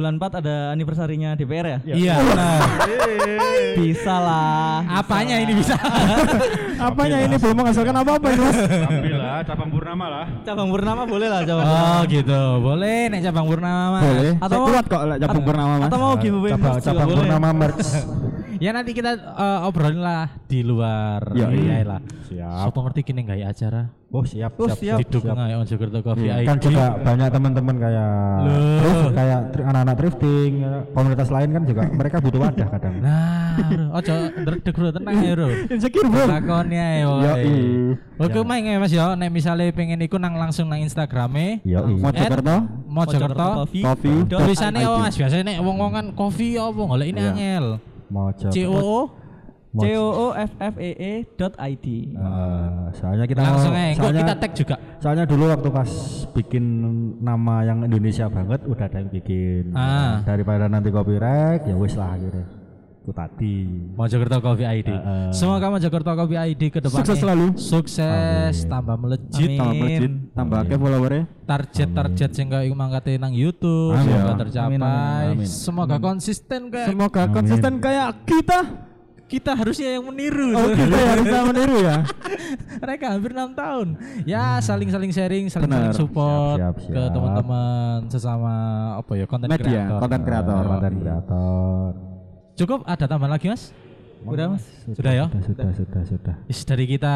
bulan 4 ada anniversary-nya DPR ya? Iya, benar. Bisa lah. Apanya ini bisa? Apanya ini belum menghasilkan apa-apa ini, Mas? Alhamdulillah cabang Purnama lah Cabang Purnama boleh lah cabang. oh, gitu. Boleh nek cabang Purnama, Mas. Boleh. Atau mau- kuat kok cabang purnama, Mas. Atau mau giveaway cabang. Purnama merch Ya nanti kita eh, obrolin lah di luar. Ya, iya iya. lah. siap Siapa ngerti kini nggak acara? oh siap Oh, siap. Didukung aja on Jakarta Coffee Iya. ID. kan juga banyak teman-teman kayak Loh. thrift, kayak anak-anak thrifting ya, komunitas lain kan juga mereka butuh wadah kadang Nah, ojo ndredeg bro tenang ya bro. Insecure, Bro. Lakonnya ya. Yo, woy. i. Oke main ya mas ya, nek misalnya pengen ikut nang langsung nang Instagramnya iya iya Mojokerto Mojokerto Coffee. Coffee. apa ID. mas biasanya nek wong-wong kan kopi apa golek ini Iya. angel mau coba C O O? C O O F F E E dot ID. Eh, soalnya kita langsung mau- soalnya, kita tag juga? soalnya dulu waktu pas bikin nama yang Indonesia banget udah ada yang bikin. Ah. daripada nanti copyright ya wis lah akhirnya itu tadi Mojokerto Coffee ID Heeh. semoga Mojokerto Coffee ID ke depannya Sukses selalu. sukses tambah melejit Tambah Amin. melejit, tambah akeh followernya. target-target sehingga iku mangkate nang YouTube Amin. semoga Amin, tercapai amin, amin. semoga konsisten kayak Semoga konsisten kayak kita. kita harusnya yang meniru Oh, kita yang bisa meniru ya. mereka hampir enam tahun ya saling-saling sharing saling-saling support Siap, siap, ke siap. teman-teman sesama apa ya konten Media, kreator konten kreator. konten kreator cukup ada tambahan lagi mas Udah mas. sudah ya sudah sudah sudah sudah Is, dari kita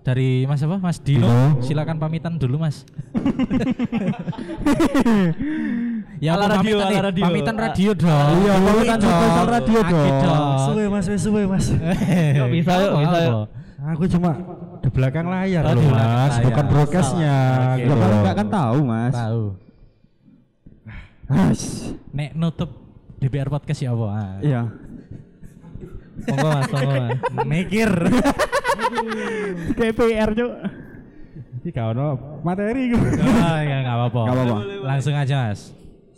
dari mas apa mas Dino, Dino. silakan pamitan dulu mas ya Ala radio, pamitan, ala radio. pamitan radio dong Iya, pamitan Dong. spesial radio dong. suwe mas suwe mas Yuk, bisa yuk, bisa yuk. aku cuma di belakang layar Oh, loh mas layar. bukan broadcastnya Oke. gitu Ya kan kan tahu, Mas. tahu. Nek nutup DPR podcast ya apa? Ah. Iya. Monggo Mas, monggo Mas. Mikir. KPR cuk. Iki gak ono materi gitu. oh, ya enggak apa-apa. Nggak apa-apa. Langsung aja, Mas.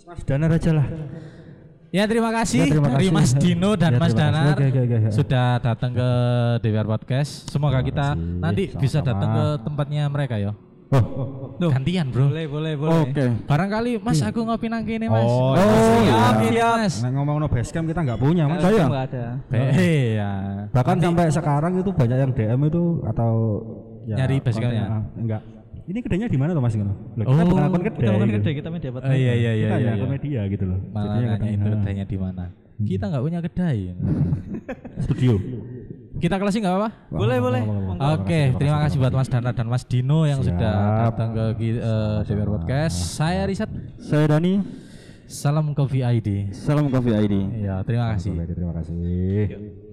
Mas Danar aja lah. Ya terima kasih, Ya, terima dari kasih. Mas Dino dan Ya, Mas. Danar Oke, oke, oke, oke. sudah datang ke DPR Podcast. Semoga Terima kita kasih. nanti bisa datang ke tempatnya mereka ya. Oh, Gantian bro. Boleh, boleh, boleh. Oke. Barangkali Mas aku ngopi nang kene Mas. Oh, siap, iya. ini, Mas. Nah, ngomong no basecamp kita nggak punya mas. Saya? Enggak ada. Be, ya. Bahkan sampai sekarang itu banyak yang DM itu atau ya, Nyari basecampnya? konten- ah, enggak. Ini kedainya di mana tuh mas? Gitu? Loh, Oh, kita bukan akun kedai. Kita bukan gitu. gede, kita media dapat. Oh iya iya iya Kita iya. ya iya. akun media gitu loh. Malah nanya itu kedainya di mana. Kita nggak punya kedai. studio. Kita closing nggak apa-apa? Boleh, boleh. Oke, terima kasih buat Mas Dana dan Mas Dino yang Siap. sudah datang ke eh, DPR Podcast. Saya Risat, Saya Dani. salam Coffee ID. Salam Coffee ID. Ya, terima kasih. Terima kasih.